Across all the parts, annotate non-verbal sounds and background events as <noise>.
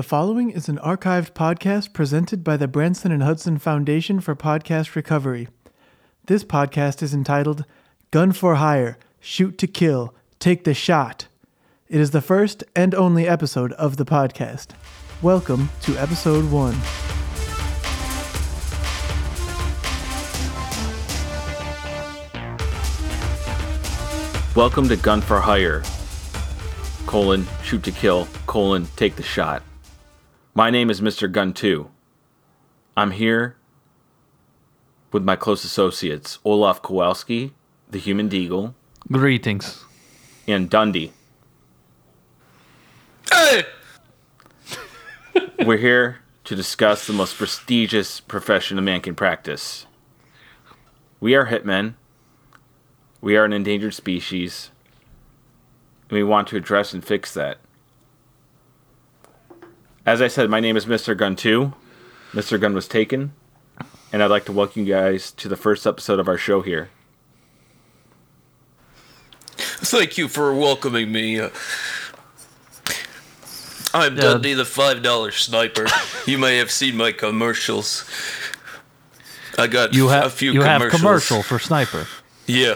The following is an archived podcast presented by the Branson and Hudson Foundation for Podcast Recovery. This podcast is entitled Gun for Hire Shoot to Kill, Take the Shot. It is the first and only episode of the podcast. Welcome to episode one. Welcome to Gun for Hire. Colon, shoot to kill, colon, take the shot. My name is Mr. Gun 2. I'm here with my close associates, Olaf Kowalski, the Human Deagle, Greetings. and Dundee. Hey! We're here to discuss the most prestigious profession a man can practice. We are hitmen. We are an endangered species. And we want to address and fix that. As I said, my name is Mr. Gun 2. Mr. Gun was taken. And I'd like to welcome you guys to the first episode of our show here. Thank you for welcoming me. Uh, I'm Yeah. Dundee the $5 sniper. you may have seen my commercials. I got You a have few you have commercial for sniper. Yeah.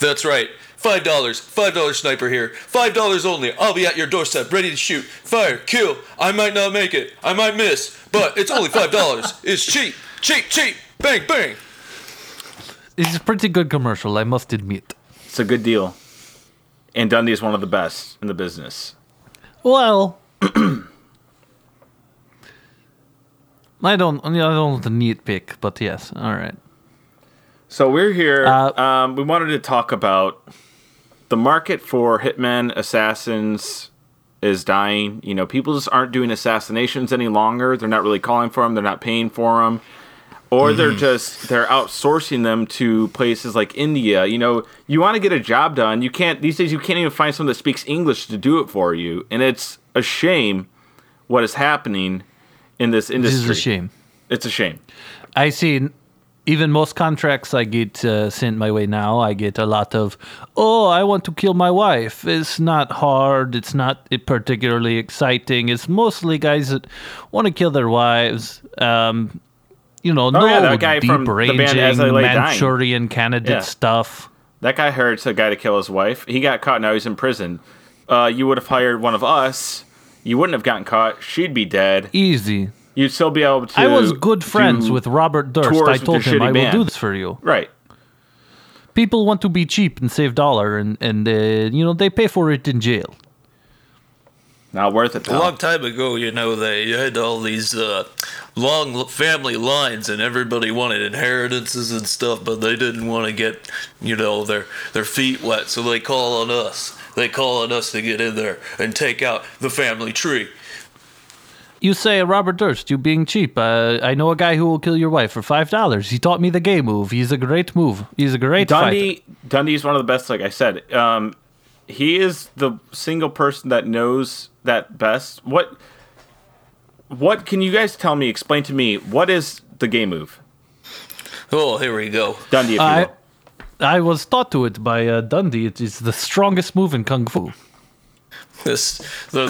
That's right. Five dollars. Five dollar sniper here. Five dollars only. I'll be at your doorstep, ready to shoot. Fire. Kill. I might not make it. I might miss. But it's only five dollars. <laughs> it's cheap. Cheap, cheap. Bang, bang. It's a pretty good commercial, I must admit. It's a good deal. And Dundee is one of the best in the business. Well, <clears throat> I don't I don't want to nitpick, but yes, all right. So we're here. Uh, um, we wanted to talk about the market for hitmen, assassins is dying. You know, people just aren't doing assassinations any longer. They're not really calling for them. They're not paying for them, or they're mm-hmm. just they're outsourcing them to places like India. You know, you want to get a job done. You can't these days. You can't even find someone that speaks English to do it for you, and it's a shame what is happening in this This industry. is a shame. It's a shame. I see even most contracts I get uh, sent my way now, I get a lot of, oh, I want to kill my wife. It's not hard. It's not particularly exciting. It's mostly guys that want to kill their wives. Um, you know, no Oh, yeah, that guy deep from the band ranging Lay Dying. Manchurian candidate Yeah. stuff. That guy hired a guy to kill his wife. He got caught. Now he's in prison. Uh, you would have hired one of us. You wouldn't have gotten caught. She'd be dead. Easy. You'd still be able to. I was good friends with Robert Durst. I told him I will band." do this for you. Right. People want to be cheap and save dollar, and and uh, you know they pay for it in jail. Not worth it. A long time ago, you know, they had all these uh, long family lines, and everybody wanted inheritances and stuff, but they didn't want to get, you know, their their feet wet, so they call on us. They call on us to get in there and take out the family tree. You say, Robert Durst, you being cheap. Uh, I know a guy who will kill your wife for five dollars. He taught me the gay move. He's a great move. He's a great fighter. Dundee. Dundee's one of the best. Like I said, um, he is the single person that knows that best. What? What can you guys tell me? Explain to me what is the game move, Oh, here we go. Dundee? If you I, will. I was taught to it by uh, Dundee. It is the strongest move in kung fu. This the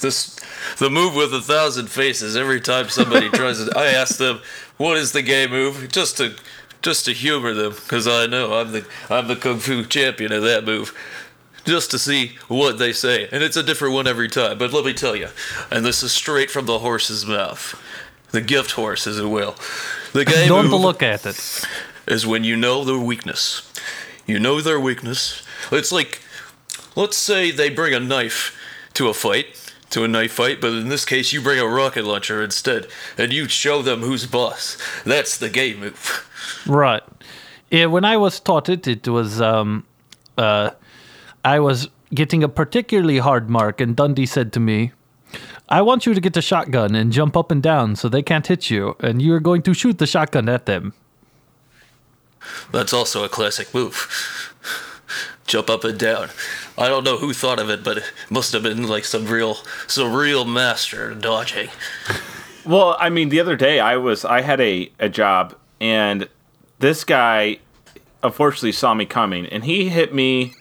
this the move with a thousand faces. Every time somebody <laughs> tries it, I ask them, "What is the gay move?" Just to just to humor them, because I know I'm the I'm the kung fu champion of that move. Just to see what they say, and it's a different one every time. But let me tell you, and this is straight from the horse's mouth, the gift horse, as it will. The gay Don't move look at it. is when you know their weakness. You know their weakness. It's like, let's say they bring a knife to a fight, to a knife fight, but in this case, you bring a rocket launcher instead, and you show them who's boss. That's the gay move. <laughs> Right. Yeah, when I was taught it, it was um, uh, I was getting a particularly hard mark, and Dundee said to me, "I want you to get a shotgun and jump up and down so they can't hit you, and you're going to shoot the shotgun at them." That's also a classic move. <laughs> Jump up and down. I don't know who thought of it, but it must have been like some real, some real master dodging. Well, I mean, the other day I was I had a, a job and this guy unfortunately saw me coming and he hit me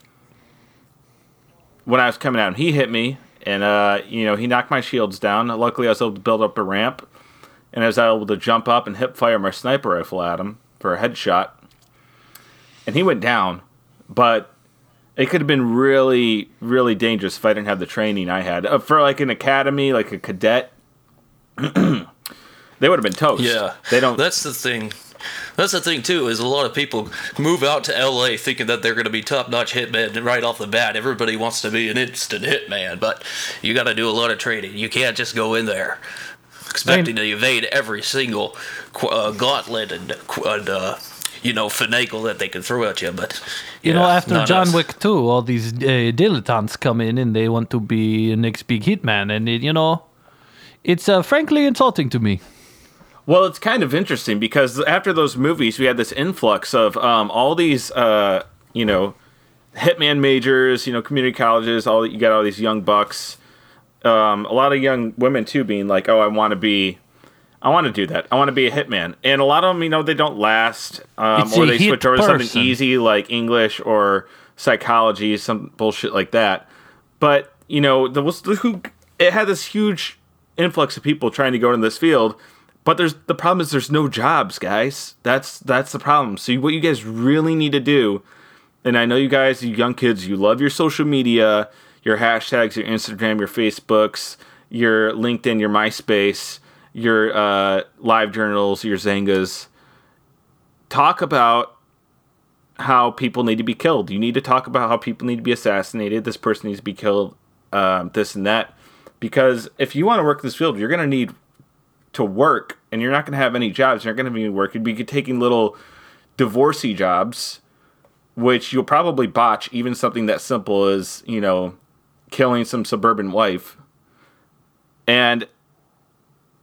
when I was coming out. He hit me and uh, you know he knocked my shields down. Luckily, I was able to build up a ramp, and I was able to jump up and hip fire my sniper rifle at him for a headshot, and he went down. But it could have been really, really dangerous if I didn't have the training I had uh, for like an academy, like a cadet. <clears throat> they would have been toast. Yeah, they don't. That's the thing. That's the thing too. Is a lot of people move out to L.A. thinking that they're going to be top-notch hitmen right off the bat. Everybody wants to be an instant hitman, but you got to do a lot of training. You can't just go in there expecting to evade every single uh, gauntlet and, and uh, you know finagle that they can throw at you. But You know, after John us. Wick 2, all these uh, dilettantes come in and they want to be a next big hitman. And, it, you know, it's uh, frankly insulting to me. Well, it's kind of interesting because after those movies, we had this influx of um, all these, uh, you know, hitman majors, you know, community colleges. All you got all these young bucks, um, a lot of young women too, being like, "Oh, I want to be, I want to do that. I want to be a hitman." And a lot of them, you know, they don't last, um, or they switch over to something easy like English or psychology, some bullshit like that. But you know, the who it had this huge influx of people trying to go into this field. But there's the problem is there's no jobs, guys. That's that's the problem. So what you guys really need to do, and I know you guys, you young kids, you love your social media, your hashtags, your Instagram, your Facebooks, your LinkedIn, your MySpace, your uh, live journals, your Xangas. Talk about how people need to be killed. You need to talk about how people need to be assassinated. This person needs to be killed. Um, this and that. Because if you want to work this field, you're going to need to work, and you're not going to have any jobs. You're not going to be working. You'd be taking little divorcee jobs, which you'll probably botch. Even something that simple as you know, killing some suburban wife. And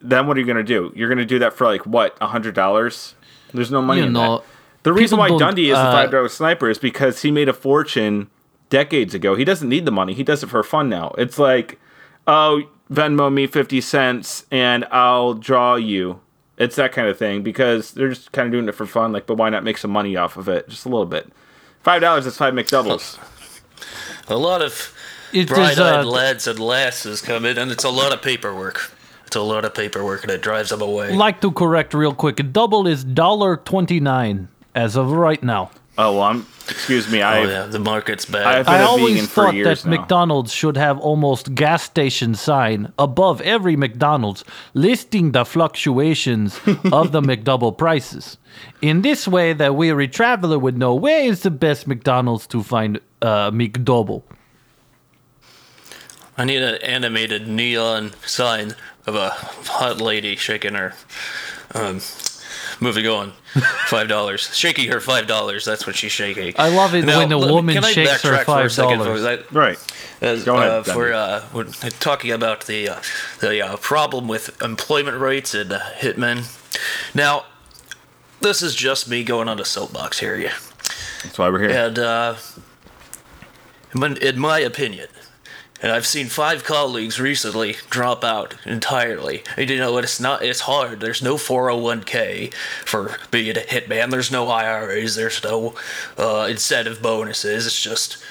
then what are you going to do? You're going to do that for like what? A hundred dollars? There's no money You in know, that. The reason why Dundee is the uh, five dollar sniper is because he made a fortune decades ago. He doesn't need the money. He does it for fun now. It's like, oh, Venmo me fifty cents and I'll draw you. It's that kind of thing because they're just kind of doing it for fun. Like, but why not make some money off of it? Just a little bit. Five dollars is five McDoubles. a lot of It is, bright-eyed uh, lads and lasses come in, and it's a lot of paperwork. It's a lot of paperwork, and it drives them away. like to correct real quick. A double is dollar twenty nine as of right now. Oh well, I'm. Excuse me. I. oh yeah, the market's bad. I've been I a always vegan for thought years that now. McDonald's should have almost gas station sign above every McDonald's listing the fluctuations <laughs> of the McDouble prices. In this way, the weary traveler would know where is the best McDonald's to find uh, McDouble. I need an animated neon sign of a hot lady shaking her. Um, moving on, <laughs> five dollars, shaking her five dollars. That's what she's shaking. I love it when a let me- woman shakes her backtrack for a second, $5? right. as, Go ahead, uh, for uh, we're talking about the uh, the uh, problem with employment rates and uh, hitmen. Now, this is just me going on a soapbox here, yeah. That's why we're here. And uh, in in my opinion, and I've seen five colleagues recently drop out entirely. And you know? It's not. It's hard. There's no 401k for being a hitman. There's no IRAs. There's no uh, incentive bonuses. It's just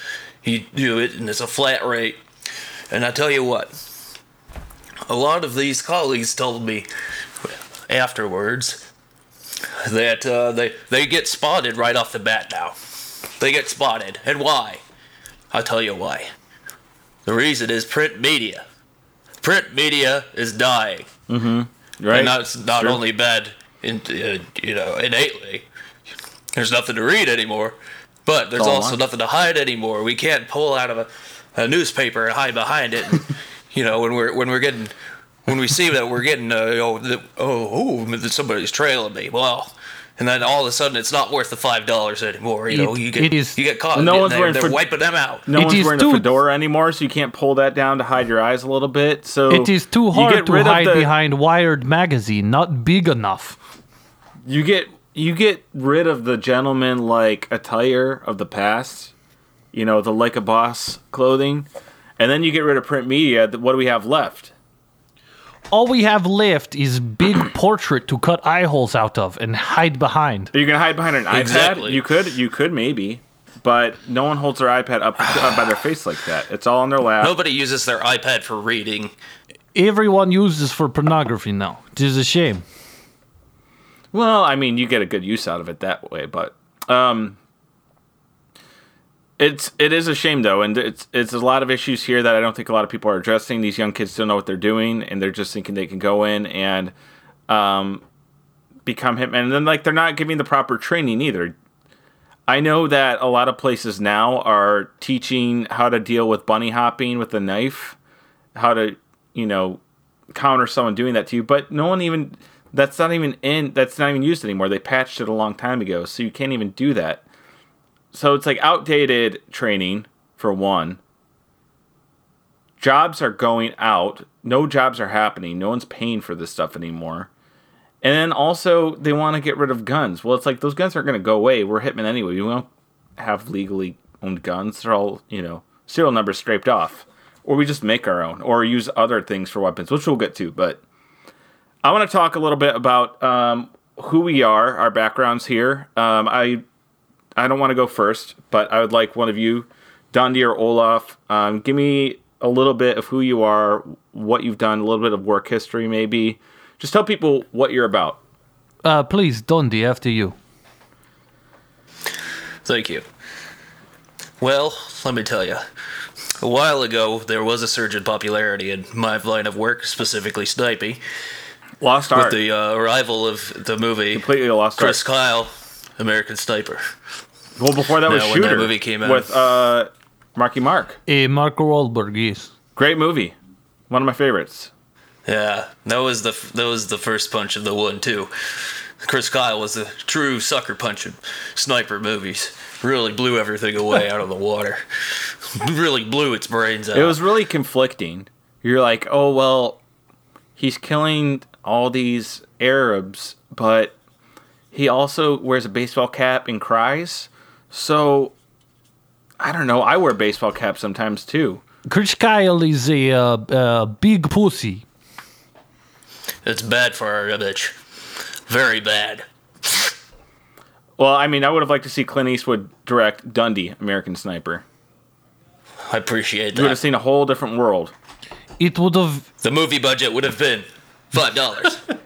you do it, and it's a flat rate. And I tell you what, a lot of these colleagues told me afterwards that uh, they they get spotted right off the bat now. They get spotted, and why? I'll tell you why. The reason is print media. Print media is dying, Right. and that's not Sure. only bad, in, uh, you know, innately. There's nothing to read anymore, but there's also online. nothing to hide anymore. We can't pull out of a, a newspaper and hide behind it. And, <laughs> you know, when we're when we're getting when we see that we're getting uh, know, the, oh, oh somebody's trailing me. Well. And then all of a sudden, it's not worth the five dollars anymore. You know, you get it is- you get caught. No getting one's there, wearing they're fed- wiping them out. No It one's is wearing too- a fedora anymore, so you can't pull that down to hide your eyes a little bit. So It is too you hard get to rid of hide the- behind Wired magazine, not big enough. You get you get rid of the gentleman like attire of the past, you know, the like a boss clothing, and then you get rid of print media. What do we have left? All we have left is big <clears throat> portrait to cut eye holes out of and hide behind. Are you gonna hide behind an Exactly. iPad? You could, you could maybe. but no one holds their iPad up uh, by their face like that. It's all on their lap. Nobody uses their iPad for reading. Everyone uses for pornography now. It is a shame. Well, I mean, you get a good use out of it that way, but um, it's it is a shame though, and it's it's a lot of issues here that I don't think a lot of people are addressing. These young kids don't know what they're doing, and they're just thinking they can go in and um, become hitmen, and then like they're not giving the proper training either. I know that a lot of places now are teaching how to deal with bunny hopping with a knife, how to you know counter someone doing that to you, but no one even that's not even in that's not even used anymore. They patched it a long time ago, so you can't even do that. So it's like outdated training for one. Jobs are going out. No jobs are happening. No one's paying for this stuff anymore. And then also they want to get rid of guns. Well, it's like those guns aren't going to go away. We're hitmen anyway. We won't have legally owned guns. They're all, you know, serial numbers scraped off. Or we just make our own or use other things for weapons, which we'll get to, but I want to talk a little bit about um, who we are, our backgrounds here. Um, I I don't want to go first, but I would like one of you, Dundee or Olaf, um, give me a little bit of who you are, what you've done, a little bit of work history, maybe. Just tell people what you're about. Uh, please, Dundee, after you. Thank you. Well, let me tell you. A while ago, there was a surge in popularity in my line of work, specifically sniping. Lost Art. With the uh, arrival of the movie Completely lost Chris art. Kyle, American Sniper. Well, before that was Now, when that Shooter movie came out- with uh, Marky Mark. Uh, Marco Wahlberg, yes. Great movie. One of my favorites. Yeah, that was the that was the first punch of the one too. Chris Kyle was a true sucker punch in sniper movies. Really blew everything away <laughs> out of the water. <laughs> really blew its brains out. It was really conflicting. You're like, oh well, he's killing all these Arabs, but he also wears a baseball cap and cries. So I don't know. I wear baseball caps sometimes too. Chris Kyle is a uh, uh, big pussy. It's bad for our image. Very bad. Well, I mean, I would have liked to see Clint Eastwood direct Dundee, American Sniper. I appreciate that. You would have seen a whole different world. It would have The movie budget would have been five dollars. <laughs> uh,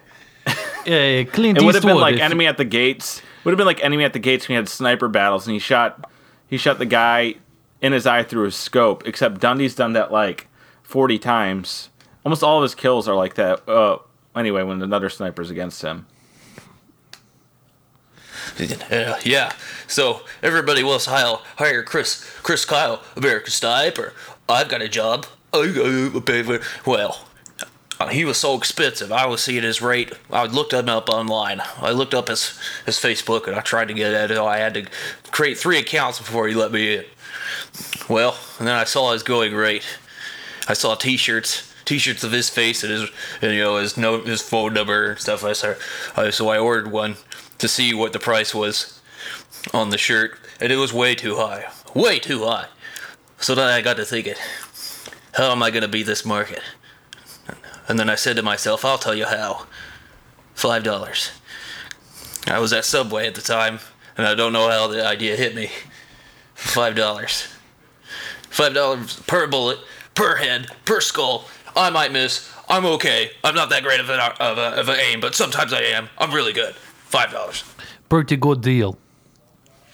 Clint It would have been Eastwood like if- Enemy at the Gates. Would have been like Enemy at the Gates when he had sniper battles and he shot he shot the guy in his eye through his scope. Except Dundee's done that like forty times. Almost all of his kills are like that. Uh, anyway, when another sniper's against him. <laughs> yeah. So everybody wants to hire, hire Chris Chris Kyle, American Sniper. I've got a job. Well. Uh, He was so expensive. I was seeing his rate. I looked him up online. I looked up his his Facebook and I tried to get at it. I had to create three accounts before he let me in. Well, and then I saw his going rate. I saw T-shirts, T-shirts of his face and his, and, you know, his note, his phone number and stuff. I saw, I, so I ordered one to see what the price was on the shirt, and it was way too high, way too high. So then I got to thinking, how am I going to beat this market? And then I said to myself, I'll tell you how. Five dollars. I was at Subway at the time, and I don't know how the idea hit me. Five dollars. Five dollars per bullet, per head, per skull. I might miss. I'm okay. I'm not that great of an of a, of a aim, but sometimes I am. I'm really good. Five dollars. pretty good deal.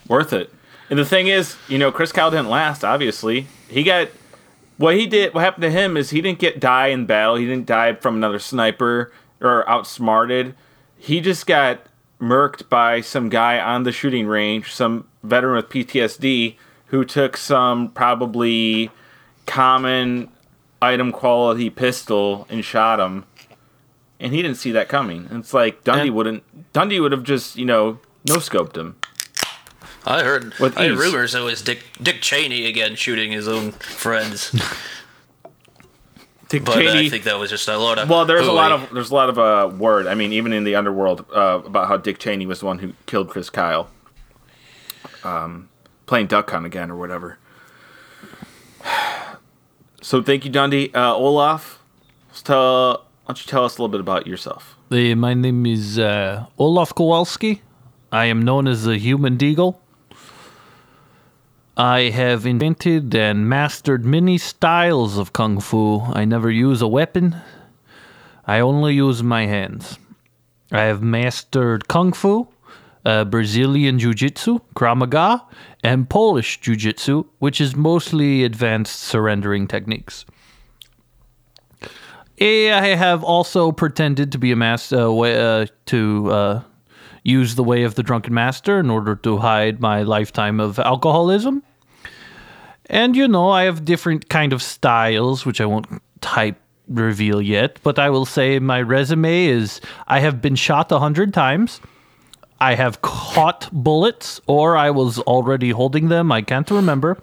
Worth it. And the thing is, you know, Chris Kyle didn't last. Obviously, he got what he did. What happened to him is he didn't get die in battle. He didn't die from another sniper or outsmarted. He just got murked by some guy on the shooting range, some veteran with PTSD who took some probably common item quality pistol and shot him. And he didn't see that coming. It's like Dundee And- wouldn't. Dundee would have just, you know, no scoped him. I heard. With I heard rumors it was Dick Dick Cheney again shooting his own friends, Dick but Cheney. I think that was just a lot of. well, there's a lot of there's a lot of uh, word. I mean, even in the underworld uh, about how Dick Cheney was the one who killed Chris Kyle, um, playing Duck Hunt again or whatever. <sighs> So thank you, Dundee. Uh, Olaf, let's tell, why don't you tell us a little bit about yourself? Uh, my name is uh, Olaf Kowalski. I am known as the Human Deagle. I have invented and mastered many styles of kung fu. I never use a weapon. I only use my hands. I have mastered kung fu, uh, Brazilian jiu jitsu, Krav Maga, and Polish jiu jitsu, which is mostly advanced surrendering techniques. Eh, I have also pretended to be a master uh, uh, to uh, use the way of the drunken master in order to hide my lifetime of alcoholism. And you know, I have different kind of styles, which I won't type reveal yet, but I will say my resume is I have been shot a hundred times. I have caught bullets, or I was already holding them. I can't remember.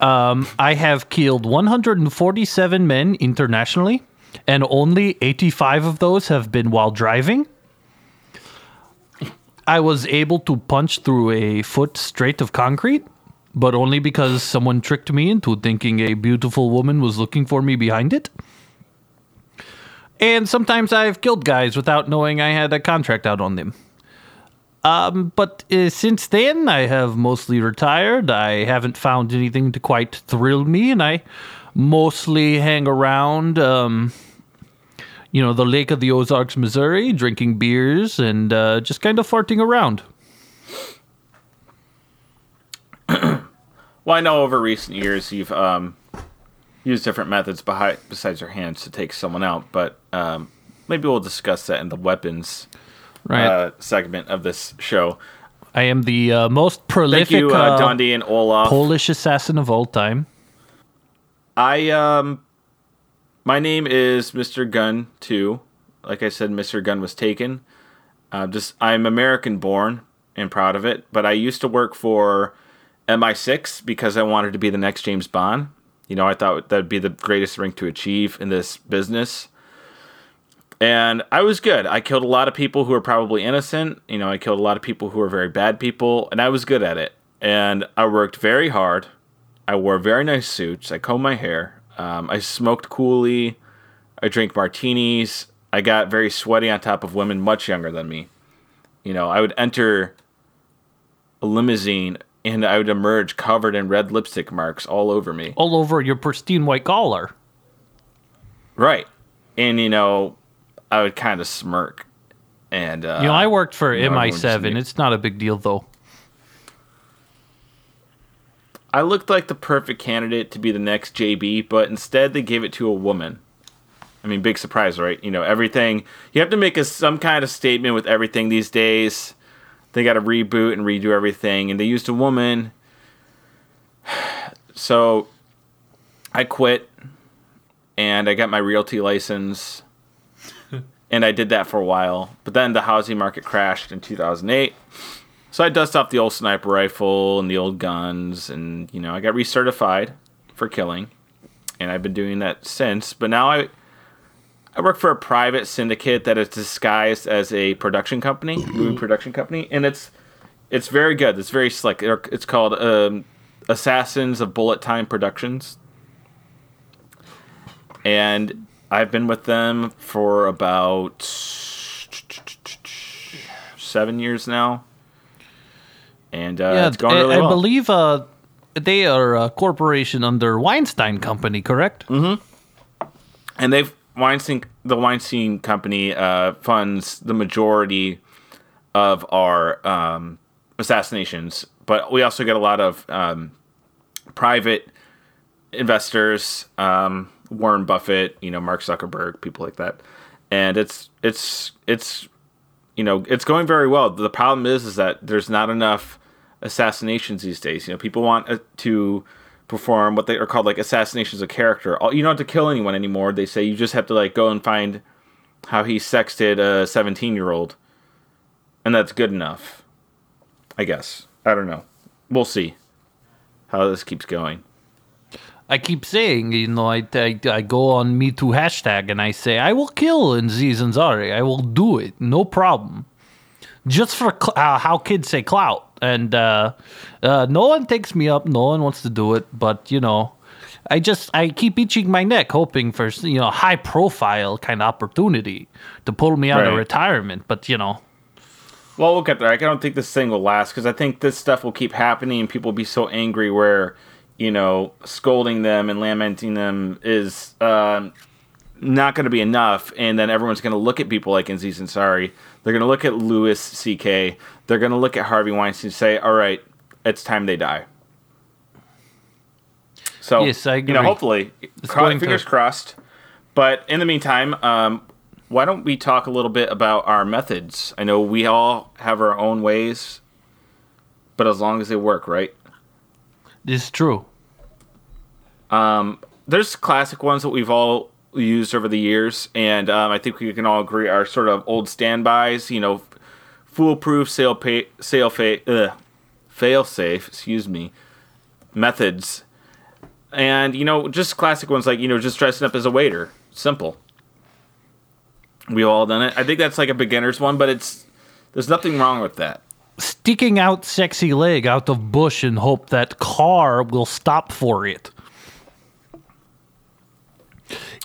Um, I have killed 147 men internationally, and only 85 of those have been while driving. I was able to punch through a foot straight of concrete, but only because someone tricked me into thinking a beautiful woman was looking for me behind it. And sometimes I've killed guys without knowing I had a contract out on them. Um, but uh, since then, I have mostly retired. I haven't found anything to quite thrill me, and I mostly hang around, um, you know, the Lake of the Ozarks, Missouri, drinking beers and uh, just kind of farting around. Well, I know over recent years you've um, used different methods behind, besides your hands to take someone out, but um, maybe we'll discuss that in the weapons Right. uh, segment of this show. I am the uh, most prolific Thank you, uh, uh, and Olaf. Polish assassin of all time. I um, my name is Mr. Gun too. Like I said, Mr. Gun was taken. Uh, just I'm American born and proud of it. But I used to work for MI6 because I wanted to be the next James Bond. You know, I thought that'd be the greatest rank to achieve in this business. And I was good. I killed a lot of people who were probably innocent. You know, I killed a lot of people who were very bad people, and I was good at it. And I worked very hard. I wore very nice suits. I combed my hair. Um, I smoked coolly. I drank martinis. I got very sweaty on top of women much younger than me. You know, I would enter a limousine and I would emerge covered in red lipstick marks all over me. All over your pristine white collar. Right. And, you know, I would kind of smirk. And, uh, You know, I worked for you know, MI7. It's not a big deal, though. I looked like the perfect candidate to be the next JB, but instead they gave it to a woman. I mean, big surprise, right? You know, everything you have to make a, some kind of statement with everything these days. They got to reboot and redo everything, and they used a woman. <sighs> So I quit, and I got my realty license, <laughs> and I did that for a while. But then the housing market crashed in 2008. So I dust off the old sniper rifle and the old guns, and you know I got recertified for killing, and I've been doing that since. But now I I work for a private syndicate that is disguised as a production company, movie production company, and it's it's very good. It's very slick. It's called um, Assassins of Bullet Time Productions, and I've been with them for about seven years now and uh, it's going I, really I well. believe uh, they are a corporation under Weinstein Company, correct? Mm-hmm. and they've Weinstein, the Weinstein Company uh, funds the majority of our um, assassinations, but we also get a lot of um, private investors, um, Warren Buffett, you know, Mark Zuckerberg, people like that, and it's it's it's you know it's going very well. The problem is is that there's not enough assassinations these days. You know, people want uh, to perform what they are called like assassinations of character. You don't have to kill anyone anymore. They say you just have to like go and find how he sexted a 17 year old, and that's good enough. I guess. I don't know. We'll see how this keeps going. I keep saying, you know, I, I, I go on Me Too hashtag and I say, I will kill Ansari. I will do it. No problem. Just for cl- uh, how kids say clout. And uh, uh, no one takes me up. No one wants to do it. But, you know, I just, I keep itching my neck hoping for, you know, high profile kind of opportunity to pull me out of retirement. But, you know, Well, we'll get there. I don't think this thing will last because I think this stuff will keep happening and people will be so angry where, you know, scolding them and lamenting them is um, not going to be enough. And then everyone's going to look at people like Aziz Ansari. They're going to look at Louis C.K. They're going to look at Harvey Weinstein and say, all right, it's time they die. So, Yes, I you know, hopefully, going to- fingers crossed. But in the meantime, um, why don't we talk a little bit about our methods? I know we all have our own ways, but as long as they work, right? This is true. There's classic ones that we've all used over the years, and um, I think we can all agree are sort of old standbys. You know, foolproof, sale pay, sale fa- ugh, fail safe. Excuse me, methods, and you know, just classic ones like you know, just dressing up as a waiter. Simple. We've all done it. I think that's like a beginner's one, but it's there's nothing wrong with that. Sticking out sexy leg out of bush and hope that car will stop for it.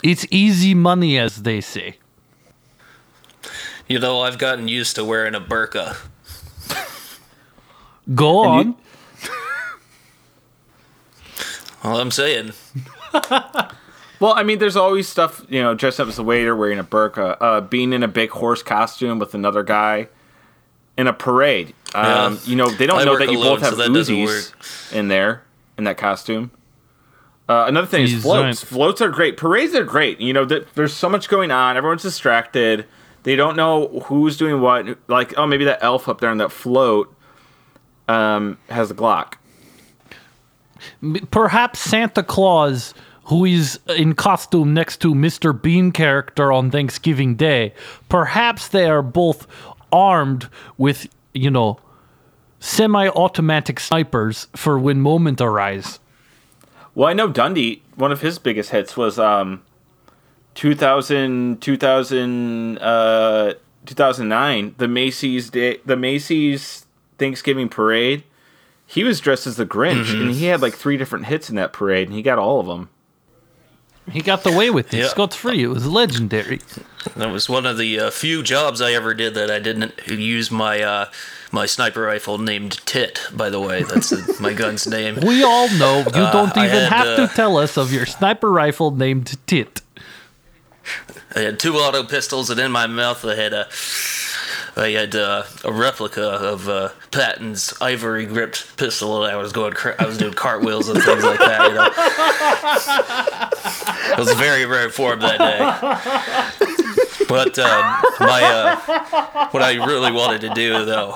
It's easy money, as they say. You know, I've gotten used to wearing a burqa. Go on. you- All I'm saying. <laughs> Well, I mean, there's always stuff, you know, dressed up as a waiter, wearing a burqa, uh, being in a big horse costume with another guy in a parade. Um, Yeah. You know, they don't I know that you alone, both have so that doesn't Uzis in there, in that costume. Uh, another thing is floats. right. Floats are great. Parades are great. You know, th- there's so much going on. Everyone's distracted. They don't know who's doing what. Like, oh, maybe that elf up there on that float um, has a Glock. Perhaps Santa Claus, who is in costume next to Mr. Bean character on Thanksgiving Day, perhaps they are both armed with, you know, semi-automatic snipers for when moment arise. Well, I know Dundee, one of his biggest hits was um, 2000, 2000, uh, 2009, the Macy's Day, the Macy's Thanksgiving parade. He was dressed as the Grinch, and he had like three different hits in that parade, and he got all of them. He got away with it Yeah. scot free. It was legendary. That was one of the uh, few jobs I ever did that I didn't use my uh, my sniper rifle named Tit. By the way, that's uh, <laughs> my gun's name. We all know you don't I even had, have uh, to tell us of your sniper rifle named Tit. I had two auto pistols, and in my mouth I had a I had uh, a replica of uh, Patton's ivory gripped pistol, and I was going cra- I was doing cartwheels and things like that. You know, <laughs> I was very rare form that day. But um, my uh, what I really wanted to do though,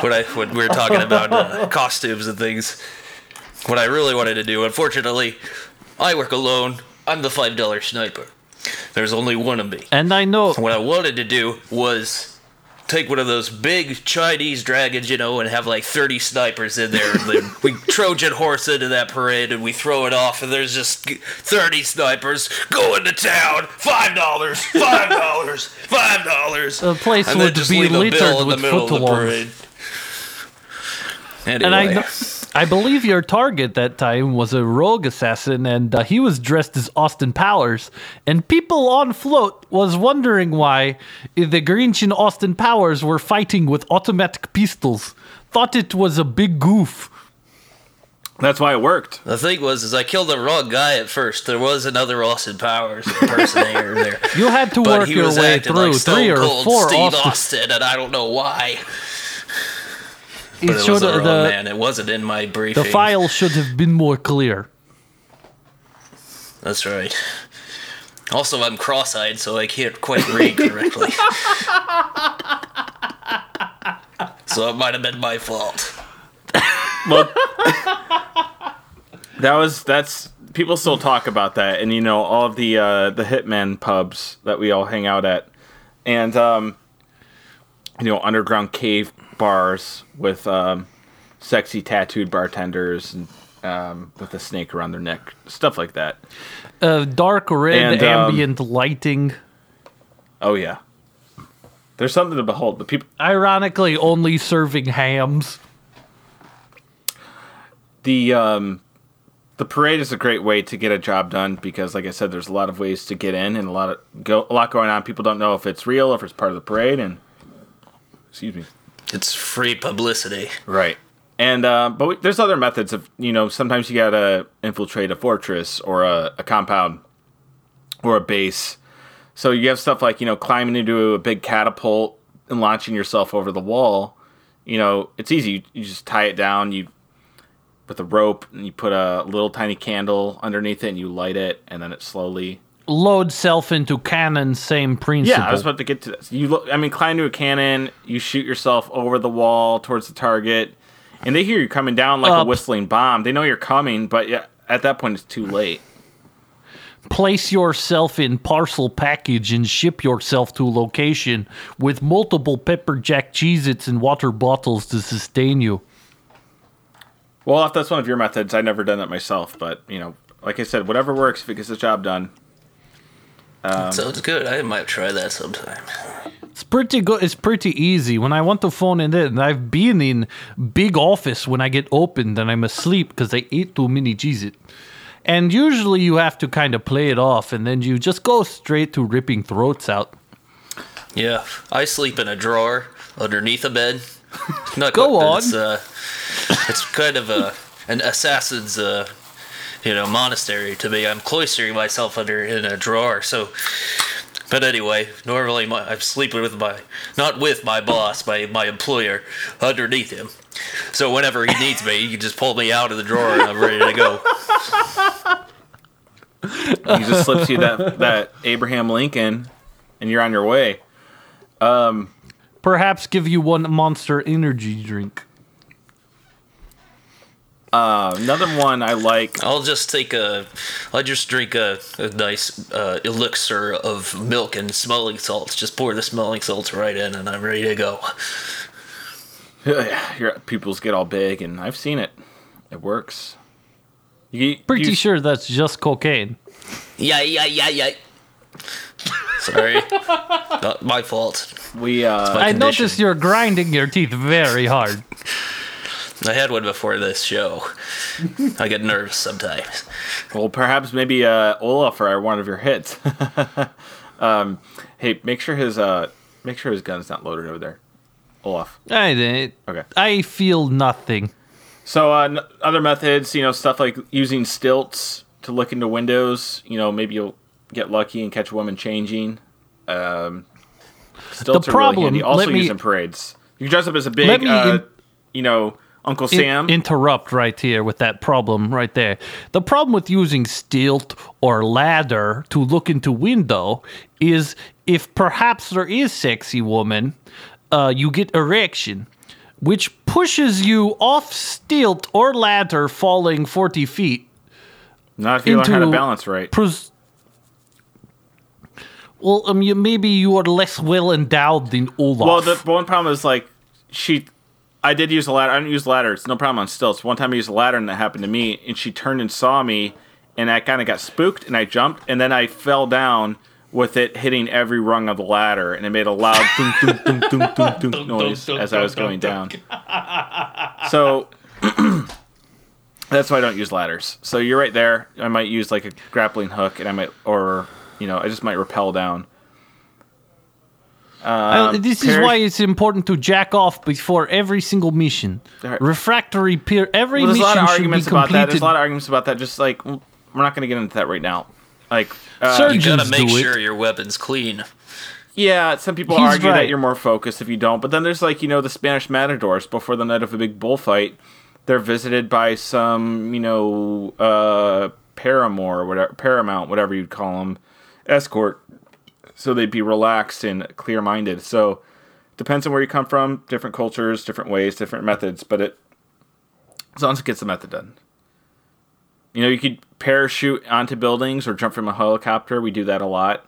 when I when we were talking about uh, costumes and things, what I really wanted to do, unfortunately, I work alone. I'm the five dollar sniper. There's only one of me. And I know What I wanted to do was take one of those big Chinese dragons, you know, and have like 30 snipers in there. And then we <laughs> Trojan horse into that parade and we throw it off, and there's just 30 snipers going to town. $5, $5, $5. The place and would just be littered bill in the with middle of the parade. Anyway, And I <laughs> I believe your target that time was a rogue assassin, and uh, he was dressed as Austin Powers. And people on float was wondering why the Grinch and Austin Powers were fighting with automatic pistols. Thought it was a big goof. That's why it worked. the thing was, is I killed the wrong guy at first. There was another Austin Powers impersonator there. You had to But work he your was way acting through like Stone three or Cold four Steve Austin. Austin, and I don't know why. It But it should was the wrong the man. It wasn't in my briefing. the file should have been more clear. That's right. Also, I'm cross-eyed, so I can't quite read <laughs> correctly. so it might have been my fault. Well, that was that's people still talk about that, and you know all of the uh, the hitman pubs that we all hang out at, and um, you know underground cave bars with um, sexy tattooed bartenders and um, with a snake around their neck, stuff like that. Uh, dark red And, um, ambient lighting. Oh yeah, there's something to behold. The people, Ironically, only serving hams. the um, the parade is a great way to get a job done because, like I said, there's a lot of ways to get in and a lot of go, a lot going on. People don't know if it's real, or if it's part of the parade, and excuse me. It's free publicity. Right. And uh, but we, there's other methods of you know sometimes you gotta infiltrate a fortress or a, a compound or a base. So you have stuff like you know climbing into a big catapult and launching yourself over the wall. You know it's easy. You, you just tie it down. You with a rope and you put a little tiny candle underneath it and you light it and then it slowly. Load self into cannon, same principle. Yeah, I was about to get to this. You look. I mean, climb to a cannon. You shoot yourself over the wall towards the target, and they hear you coming down like a whistling bomb. They know you're coming, but yeah, at that point it's too late. Place yourself in parcel package and ship yourself to location with multiple pepper jack Cheez-Its and water bottles to sustain you. Well, if that's one of your methods, I've never done that myself, but you know, like I said, whatever works if it gets the job done. Um, Sounds good. I might try that sometime. It's pretty good. It's pretty easy. When I want to phone in it in, I've been in big office when I get opened and I'm asleep because I ate too many Cheez-It. And usually you have to kind of play it off and then you just go straight to ripping throats out. Yeah, I sleep in a drawer underneath a bed. <laughs> Not Go quite, on. It's, uh, it's kind of a an assassin's, uh, you know, monastery to me. I'm cloistering myself under in a drawer. So, but anyway, normally my, I'm sleeping with my not with my boss, my my employer, underneath him. So whenever he needs me, he can just pull me out of the drawer and I'm ready to go. He just slips you that that Abraham Lincoln, and you're on your way. Um, Perhaps give you one monster energy drink. Uh, another one I like. I'll just take a, I'll just drink a, a nice uh, elixir of milk and smelling salts. Just pour the smelling salts right in, and I'm ready to go. <laughs> Your pupils get all big, and I've seen it. It works. You, Pretty you- sure that's just cocaine. Yeah, yeah, yeah, yeah. Sorry, <laughs> not my fault. We uh, My I condition. noticed you're grinding your teeth very hard. <laughs> I had one before this show. <laughs> I get nervous sometimes. Well, perhaps maybe uh, Olaf or one of your hits. <laughs> um, hey, make sure his uh, make sure his gun's not loaded over there, Olaf. I didn't. Okay. I feel nothing. So uh, n- other methods, you know, stuff like using stilts to look into windows. You know, maybe you'll get lucky and catch a woman changing. Um, stilts are problem- really handy. Also let me- used in parades. You can dress up as a big, Let me uh, in- you know, Uncle in- Sam. interrupt right here with that problem right there. The problem with using stilt or ladder to look into window is if perhaps there is sexy woman, uh, you get erection, which pushes you off stilt or ladder, falling forty feet. not if you learn how to into balance right. Pres- well, um, you, maybe you are less well endowed than Olaf. Well, the one problem is like she. I did use a ladder. I don't use a ladder. It's no problem on stilts. One time I used a ladder and that happened to me, and she turned and saw me, and I kind of got spooked, and I jumped, and then I fell down with it hitting every rung of the ladder, and it made a loud <laughs> thunk, thunk, thunk, thunk, thunk noise as I was going down. <laughs> So <clears throat> that's why I don't use ladders. So you're right there. I might use like a grappling hook, and I might, or you know, I just might rappel down. Uh, Um, this is why it's important to jack off before every single mission. Alright. Refractory peer. Every Well, there's a mission lot of should be arguments about that. completed. There's a lot of arguments about that. Just like we're not going to get into that right now. Like, uh, Sir- You gotta make do it. sure your weapon's clean. yeah, some people He's argue right. that you're more focused if you don't. But then there's like you know the Spanish matadors before the night of a big bullfight. They're visited by some you know uh, paramour or whatever paramount whatever you'd call them escort, so they'd be relaxed and clear minded. So depends on where you come from, different cultures, different ways, different methods. But it as long as it gets the method done. You know, you could parachute onto buildings or jump from a helicopter. We do that a lot.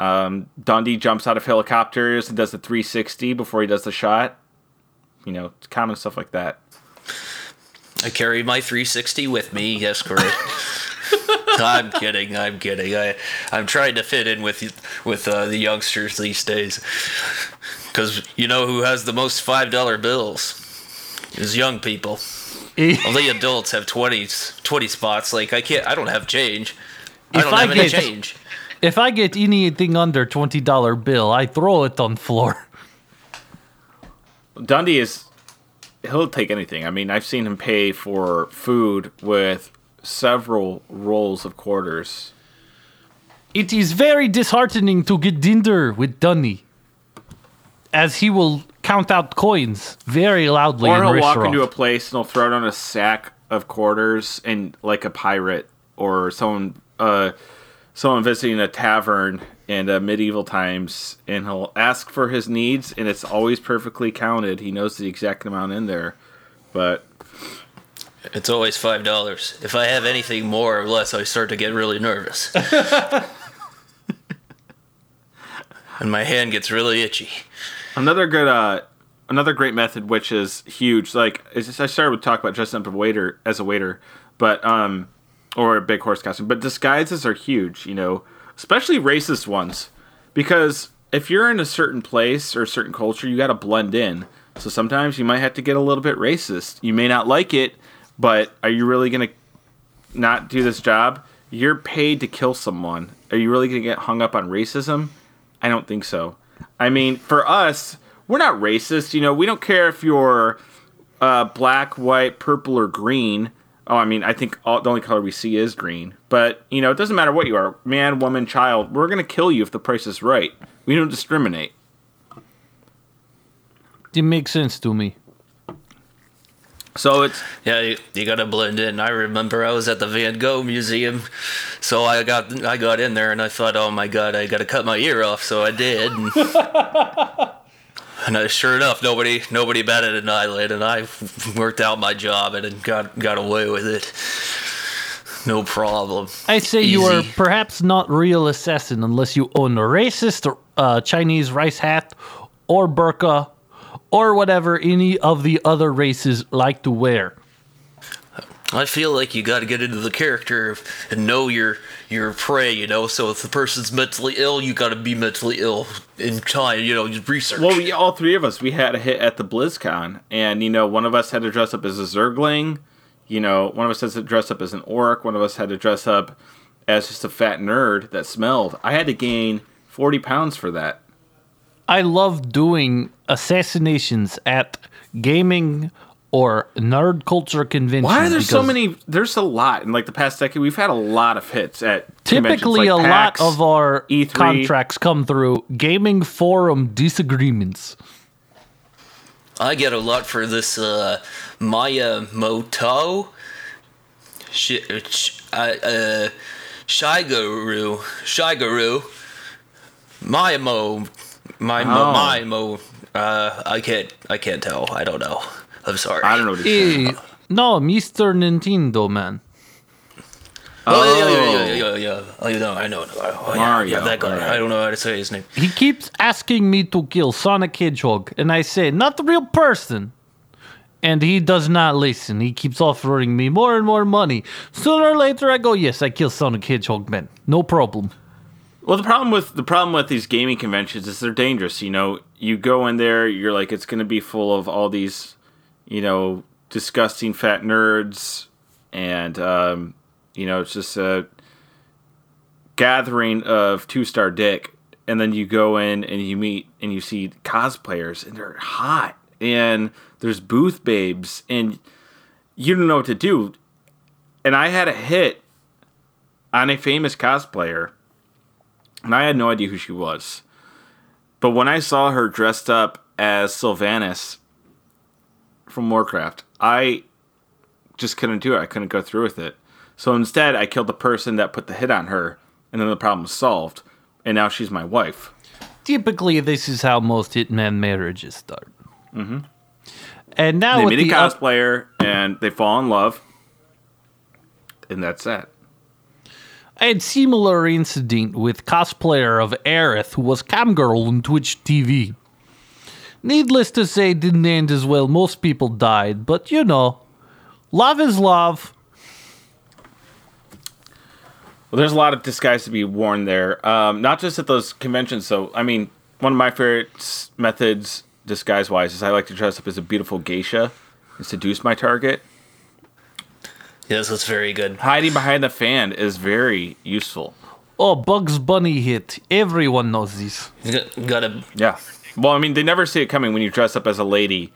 Um, Dundee jumps out of helicopters and does the 360 before he does the shot. You know, common stuff like that. I carry my 360 with me. Yes, correct. <laughs> I'm kidding. I'm kidding. I I'm trying to fit in with with uh, the youngsters these days. Because you know who has the most five dollar bills? Is young people. All the adults have 20, 20 spots. Like I can't. I don't have change. I If don't I have any get- change. if I get anything under twenty dollar bill, I throw it on floor. Dundee is he'll take anything. I mean, I've seen him pay for food with several rolls of quarters. It is very disheartening to get dinner with Dunny, as he will count out coins very loudly Or he'll walk into a place and he'll throw down a sack of quarters and like a pirate or someone uh someone visiting a tavern in uh, medieval times and he'll ask for his needs and it's always perfectly counted. He knows the exact amount in there. But It's always five dollars. If I have anything more or less, I start to get really nervous. <laughs> and my hand gets really itchy. Another good, uh, another great method, which is huge. Like just, I started with talk about dressing up a waiter as a waiter, but um, or a big horse costume. But disguises are huge, you know, especially racist ones, because if you're in a certain place or a certain culture, you got to blend in. So sometimes you might have to get a little bit racist. You may not like it, but are you really gonna not do this job? You're paid to kill someone. Are you really gonna get hung up on racism? I don't think so. I mean, for us, we're not racist. You know, we don't care if you're uh, black, white, purple, or green. Oh, I mean, I think all, the only color we see is green. But you know, it doesn't matter what you are, man, woman, child. We're gonna kill you if the price is right. We don't discriminate. It makes sense to me. So it's Yeah, you, you gotta blend in. I remember I was at the Van Gogh Museum, so I got I got in there and I thought, oh my god, I gotta cut my ear off. So I did, and, <laughs> and I, sure enough, nobody nobody batted an eyelid, and I worked out my job and, and got got away with it. No problem. I say you are perhaps not real assassin unless you own a racist uh, Chinese rice hat or burqa or whatever any of the other races like to wear. I feel like you got to get into the character and know your your prey, you know. So if the person's mentally ill, you got to be mentally ill in time, you know. you Research. well, we all three of us we had a hit at the BlizzCon, and you know, one of us had to dress up as a Zergling. You know, one of us had to dress up as an orc. One of us had to dress up as just a fat nerd that smelled. I had to gain forty pounds for that. I love doing assassinations at gaming or nerd culture conventions. Why are there so many? There's a lot in like the past decade. We've had a lot of hits at conventions Typically, like a PAX, lot of our E3. contracts come through gaming forum disagreements. I get a lot for this uh, Maya Moto. Sh- sh- uh, uh, Shigaru. Shigaru. Maya Mo. My Mo. Oh. My Mo. Uh, I can't. I can't tell. I don't know. I'm sorry. I don't know what he's saying. Eh, no, Mr. Nintendo, man. Oh, yeah, yeah, Oh. yeah, yeah, yeah, yeah. Oh, you know, I know. Oh, yeah, Mario, Yeah, that guy. alright. I don't know how to say his name. He keeps asking me to kill Sonic Hedgehog, and I say, not the real person. And he does not listen. He keeps offering me more and more money. Sooner or later, I go, yes, I kill Sonic Hedgehog, man. No problem. Well, the problem with the problem with these gaming conventions is they're dangerous. You know, you go in there, you're like, it's going to be full of all these, you know, disgusting fat nerds, and um, you know, it's just a gathering of two star dick. And then you go in and you meet and you see cosplayers, and they're hot, and there's booth babes, and you don't know what to do. And I had a hit on a famous cosplayer and I had no idea who she was. But when I saw her dressed up as Sylvanas from Warcraft, I just couldn't do it. I couldn't go through with it. So instead, I killed the person that put the hit on her, and then the problem was solved. And now she's my wife. Typically, this is how most Hitman marriages start. Mm-hmm. And now They with meet a the up- cosplayer, and they fall in love, and that's that. I had similar incident with cosplayer of Aerith who was camgirl on Twitch TV. Needless to say, didn't end as well. Most people died, but you know, love is love. Well, there's a lot of disguise to be worn there. Um, not just at those conventions. So, I mean, one of my favorite methods, disguise wise, is I like to dress up as a beautiful geisha and seduce my target. Yes, that's very good. Hiding behind the fan is very useful. Oh, Bugs Bunny hit. Everyone knows this. Got- gotta Yeah. Well, I mean, they never see it coming when you dress up as a lady.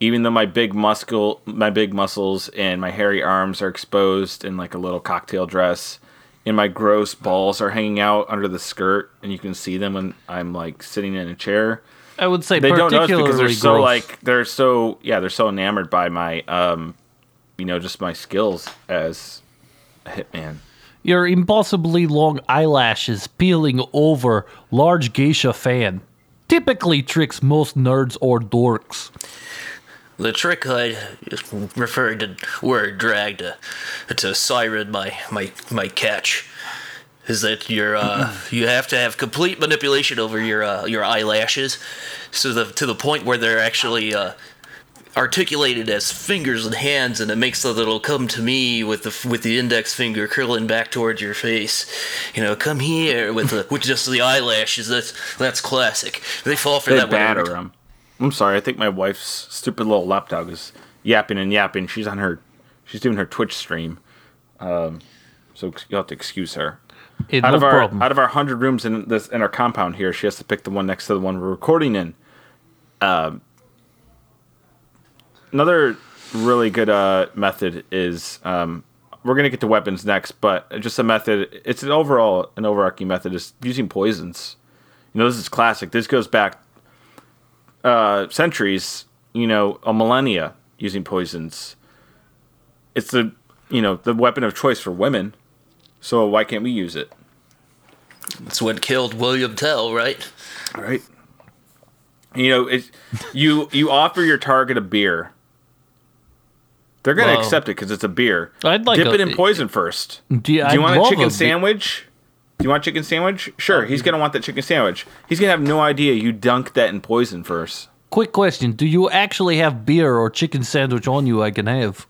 Even though my big muscle, my big muscles and my hairy arms are exposed in like a little cocktail dress, and my gross balls are hanging out under the skirt, and you can see them when I'm like sitting in a chair. I would say They don't notice because they're so like they're so yeah they're so enamored by my um, you know, just my skills as a hitman. Your impossibly long eyelashes peeling over large geisha fan. Typically tricks most nerds or dorks. The trick I referring to word dragged to, to siren my my my catch is that you're uh, <clears throat> you have to have complete manipulation over your uh, your eyelashes, so the to the point where they're actually uh, articulated as fingers and hands, and it makes so that it'll come to me with the with the index finger curling back towards your face. You know, come here with the with just the eyelashes. That's that's classic. They fall for They that. whenever- batter them. I'm sorry. I think my wife's stupid little lapdog is yapping and yapping. She's on her, she's doing her Twitch stream. Um, so you'll have to excuse her. Eh, Out no of our problem. out of our hundred rooms in this in our compound here, she has to pick the one next to the one we're recording in. Um, another really good uh, method is um, we're gonna get to weapons next, but just a method. It's an overall an overarching method is using poisons. You know, this is classic. This goes back uh, centuries. You know, a millennia using poisons. It's the you know the weapon of choice for women. So why can't we use it? That's what killed William Tell, right? Right. You know, it, you you offer your target a beer. They're gonna Well, accept it because it's a beer. I'd like to dip a- it in poison first. Do you, Do you want a chicken be- sandwich? Do you want a chicken sandwich? Sure, he's gonna want that chicken sandwich. He's gonna have no idea you dunked that in poison first. Quick question: Do you actually have beer or chicken sandwich on you? I can have.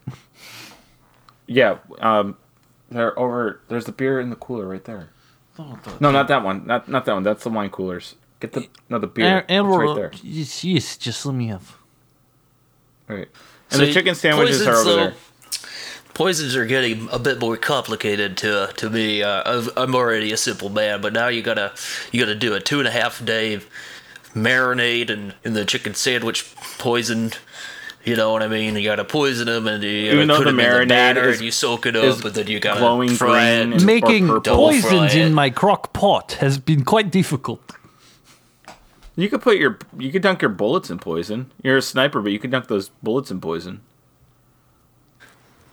Yeah, um, they're over. There's the beer in the cooler right there. No, not that one. Not not that one. That's the wine coolers. Get the no the beer. And, and it's right there. yes, yes, just let me have. Right. And the chicken sandwiches are over poisons, there. Poisons are getting a bit more complicated to to me. Uh, I've- I'm already a simple man, but now you gotta you gotta do a two and a half day marinade and in the chicken sandwich poison. You know what I mean? You gotta poison them and you gotta Even put the them in the marinade batter is- and you soak it up, but then you gotta glowing fry it. Making poisons Fry it. in my crock pot has been quite difficult. You could put your you could dunk your bullets in poison. You're a sniper, but you could dunk those bullets in poison.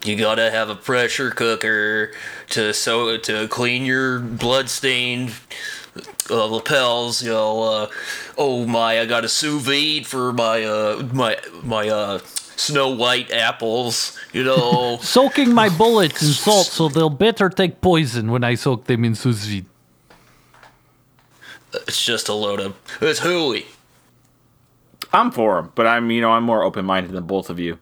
You gotta have a pressure cooker to so to clean your blood-stained uh, lapels. You know, uh, oh my, I got a sous vide for my uh my my uh Snow White apples. You know, <laughs> Soaking my bullets in salt so they'll better take poison when I soak them in sous vide. It's just a load of it's hooey. I'm for them, but I'm you know I'm more open minded than both of you.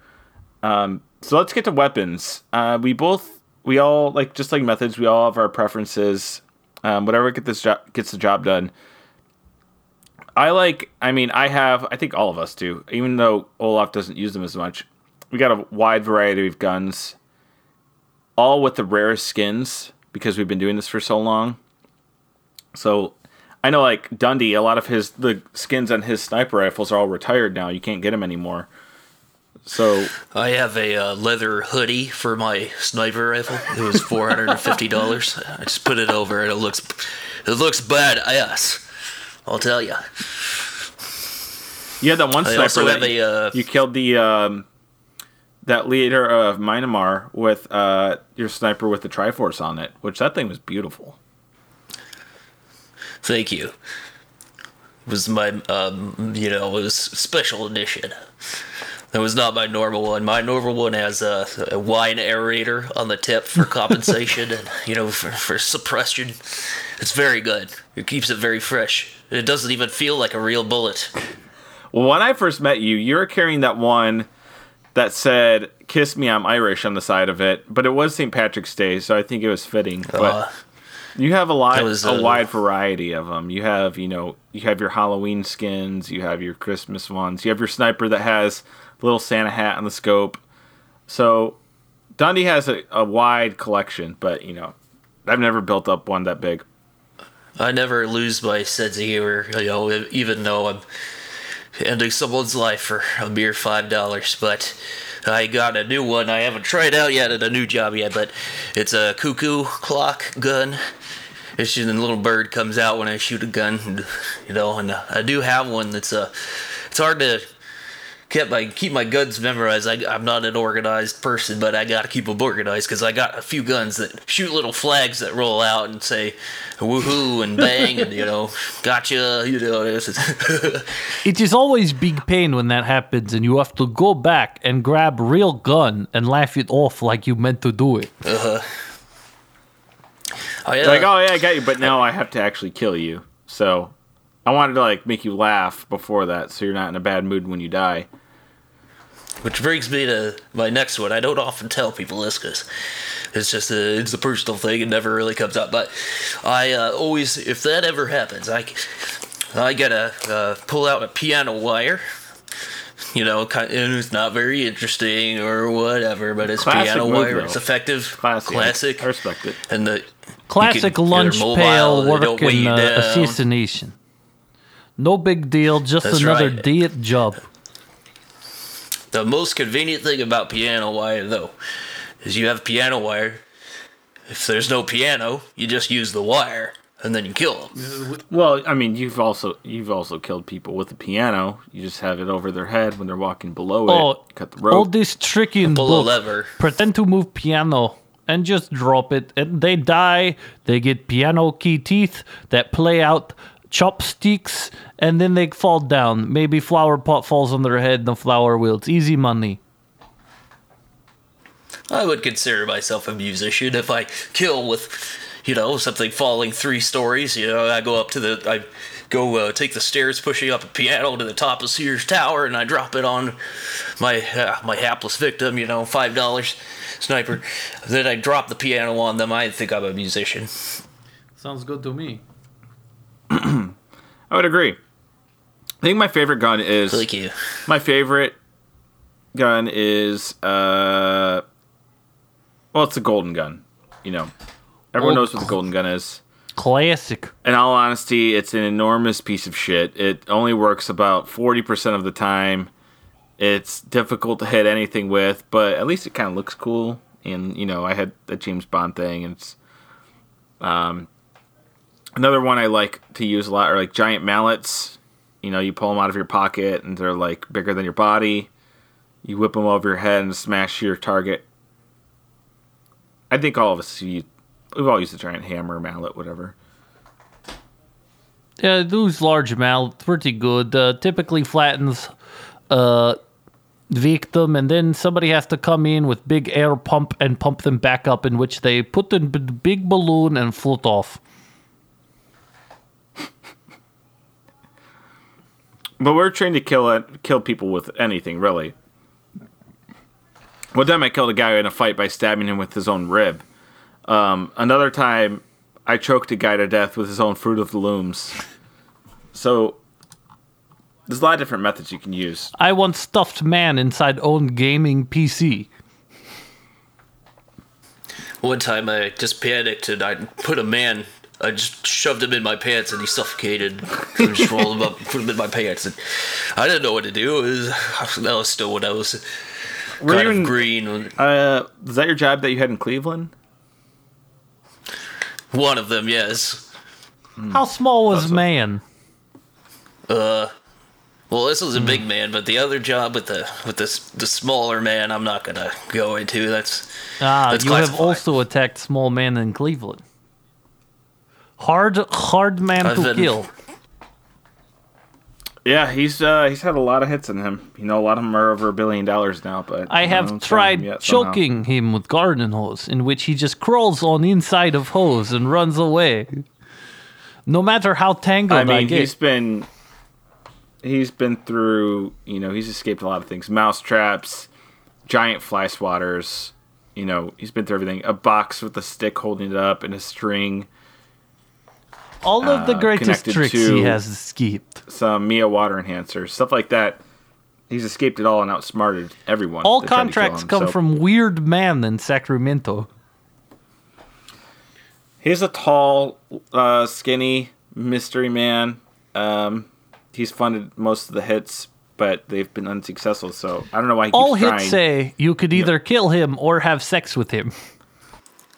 Um, so let's get to weapons. Uh, we both we all like just like methods. We all have our preferences. Um, whatever get this gets the job done. I like. I mean, I have. I think all of us do. Even though Olaf doesn't use them as much, we got a wide variety of guns, all with the rarest skins because we've been doing this for so long. So I know like Dundee, a lot of his the skins on his sniper rifles are all retired now. You can't get them anymore. So I have a uh, leather hoodie for my sniper rifle. It was four hundred and fifty dollars. I just put it over, and it looks it looks bad ass. I'll tell you. you had that one sniper that a, uh, you killed the um, that leader of Myanmar with uh, your sniper with the Triforce on it, which that thing was beautiful. Thank you. It was my, um, you know, it was special edition. That was not my normal one. My normal one has a, a wine aerator on the tip for compensation and, <laughs> you know, for, for suppression. It's very good. It keeps it very fresh. It doesn't even feel like a real bullet. Well, when I first met you, you were carrying that one that said "Kiss me, I'm Irish" on the side of it, but it was St. Patrick's Day, so I think it was fitting. But Uh, You have a lot, was, a uh, wide variety of them. You have, you know, you have your Halloween skins, you have your Christmas ones, you have your sniper that has a little Santa hat on the scope. So Dundee has a, a wide collection, but you know, I've never built up one that big. I never lose my sense of humor, you know, even though I'm ending someone's life for a mere five dollars. But I got a new one. I haven't tried out yet at a new job yet, but it's a cuckoo clock gun. It's just a little bird comes out when I shoot a gun, you know. And I do have one that's uh, it's hard to keep my keep my guns memorized. I, I'm not an organized person, but I gotta keep them organized because I got a few guns that shoot little flags that roll out and say woohoo and bang and you know gotcha. You know, <laughs> this is It is always big pain when that happens, and you have to go back and grab real gun and laugh it off like you meant to do it. Uh huh. oh yeah. Like, oh yeah, I got you, but now I have to actually kill you. So I wanted to like make you laugh before that, so you're not in a bad mood when you die. Which brings me to my next one. I don't often tell people this because it's just a it's a personal thing. It never really comes up. But I uh, always, if that ever happens, I I gotta uh, pull out a piano wire. You know, kind and it's not very interesting or whatever, but it's Classic piano wire. though. It's effective, Classic. classic, I respect it. and the Classic lunch pail they work weigh in uh, assassination. No big deal, just That's another right. diet job. The most convenient thing about piano wire, though, is you have piano wire. If there's no piano, you just use the wire, and then you kill them. Well, I mean, you've also you've also killed people with a piano. You just have it over their head when they're walking below Oh, it. Cut the rope. all this tricky in Pull a lever. Pretend to move piano and just drop it, and they die. They get piano key teeth that play out chopsticks, and then they fall down. Maybe flower pot falls on their head, and the flower wilts. Easy money. I would consider myself a musician if I kill with, you know, something falling three stories. You know, I go up to the, I go uh, take the stairs, pushing up a piano to the top of Sears Tower, and I drop it on my uh, my hapless victim. You know, five dollars, sniper. Then I drop the piano on them. I think I'm a musician. Sounds good to me. <clears throat> I would agree. I think my favorite gun is Thank you. my favorite gun is uh well it's a golden gun. You know. Everyone Oh, knows what the golden gun is. Classic. In all honesty, it's an enormous piece of shit. It only works about 40% of the time. It's difficult to hit anything with, but at least it kind of looks cool. And, you know, I had the James Bond thing, and it's. Um, another one I like to use a lot are like giant mallets. You know, you pull them out of your pocket, and they're like bigger than your body. You whip them over your head and smash your target. I think all of us, we've all used a giant hammer, mallet, whatever. Yeah, those large mouth pretty good. Uh, typically flattens uh victim, and then somebody has to come in with big air pump and pump them back up, in which they put in b- big balloon and float off. But we're trained to kill it, kill people with anything, really. One time I killed a guy in a fight by stabbing him with his own rib. Um, another time, I choked a guy to death with his own fruit of the looms. So there's a lot of different methods you can use. I want stuffed man inside own gaming PC. One time I just panicked and I put a man. I just shoved him in my pants and he suffocated. I just rolled him up, put him in my pants, and I didn't know what to do. It was, that was still when I was Were kind you of in- green. Uh, was that your job that you had in Cleveland? One of them, yes. How small was man? Uh, well, this was a big man, but the other job with the with this the smaller man, I'm not gonna go into. That's Ah, That's you have also attacked small man in Cleveland. Hard, hard man I've to kill. Yeah, he's uh, he's had a lot of hits in him. You know, a lot of them are over a billion dollars now. But I have know, tried him yet somehow. choking him with garden hose, in which he just crawls on inside of hose and runs away. No matter how tangled I, I mean, get. he's been he's been through. You know, he's escaped a lot of things: mouse traps, giant fly swatters. You know, he's been through everything. A box with a stick holding it up and a string. All of the uh, greatest connected tricks he has escaped. Some MiO water enhancers, stuff like that. He's escaped it all and outsmarted everyone. All that tried to kill contracts him, come so from Weird Man in Sacramento. He's a tall, uh, skinny mystery man. Um, he's funded most of the hits, but they've been unsuccessful. So I don't know why he keeps All trying. hits say you could either kill him or have sex with him.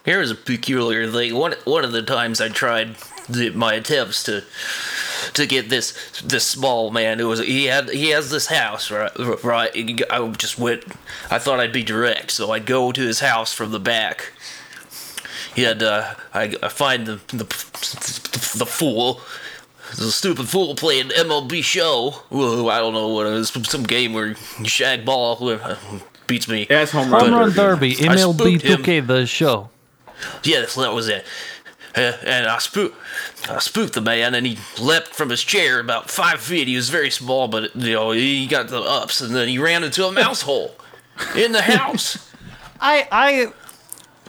Here's a peculiar thing. One one of the times I tried the, my attempts to to get this this small man who was he had he has this house right right I just went I thought I'd be direct so I'd go to his house from the back. He had uh, I, I find the, the the fool the stupid fool playing MLB show. Whoa, I don't know what it is. Some game where you shag ball uh, beats me. Yeah, it's home Home run. Run derby. Derby, MLB spooked 2K, the show. Yeah, that's, that was it. Uh, and I spooked, I spooked the man, and he leapt from his chair about five feet. He was very small, but you know he got the ups, and then he ran into a mouse hole in the house. <laughs> I I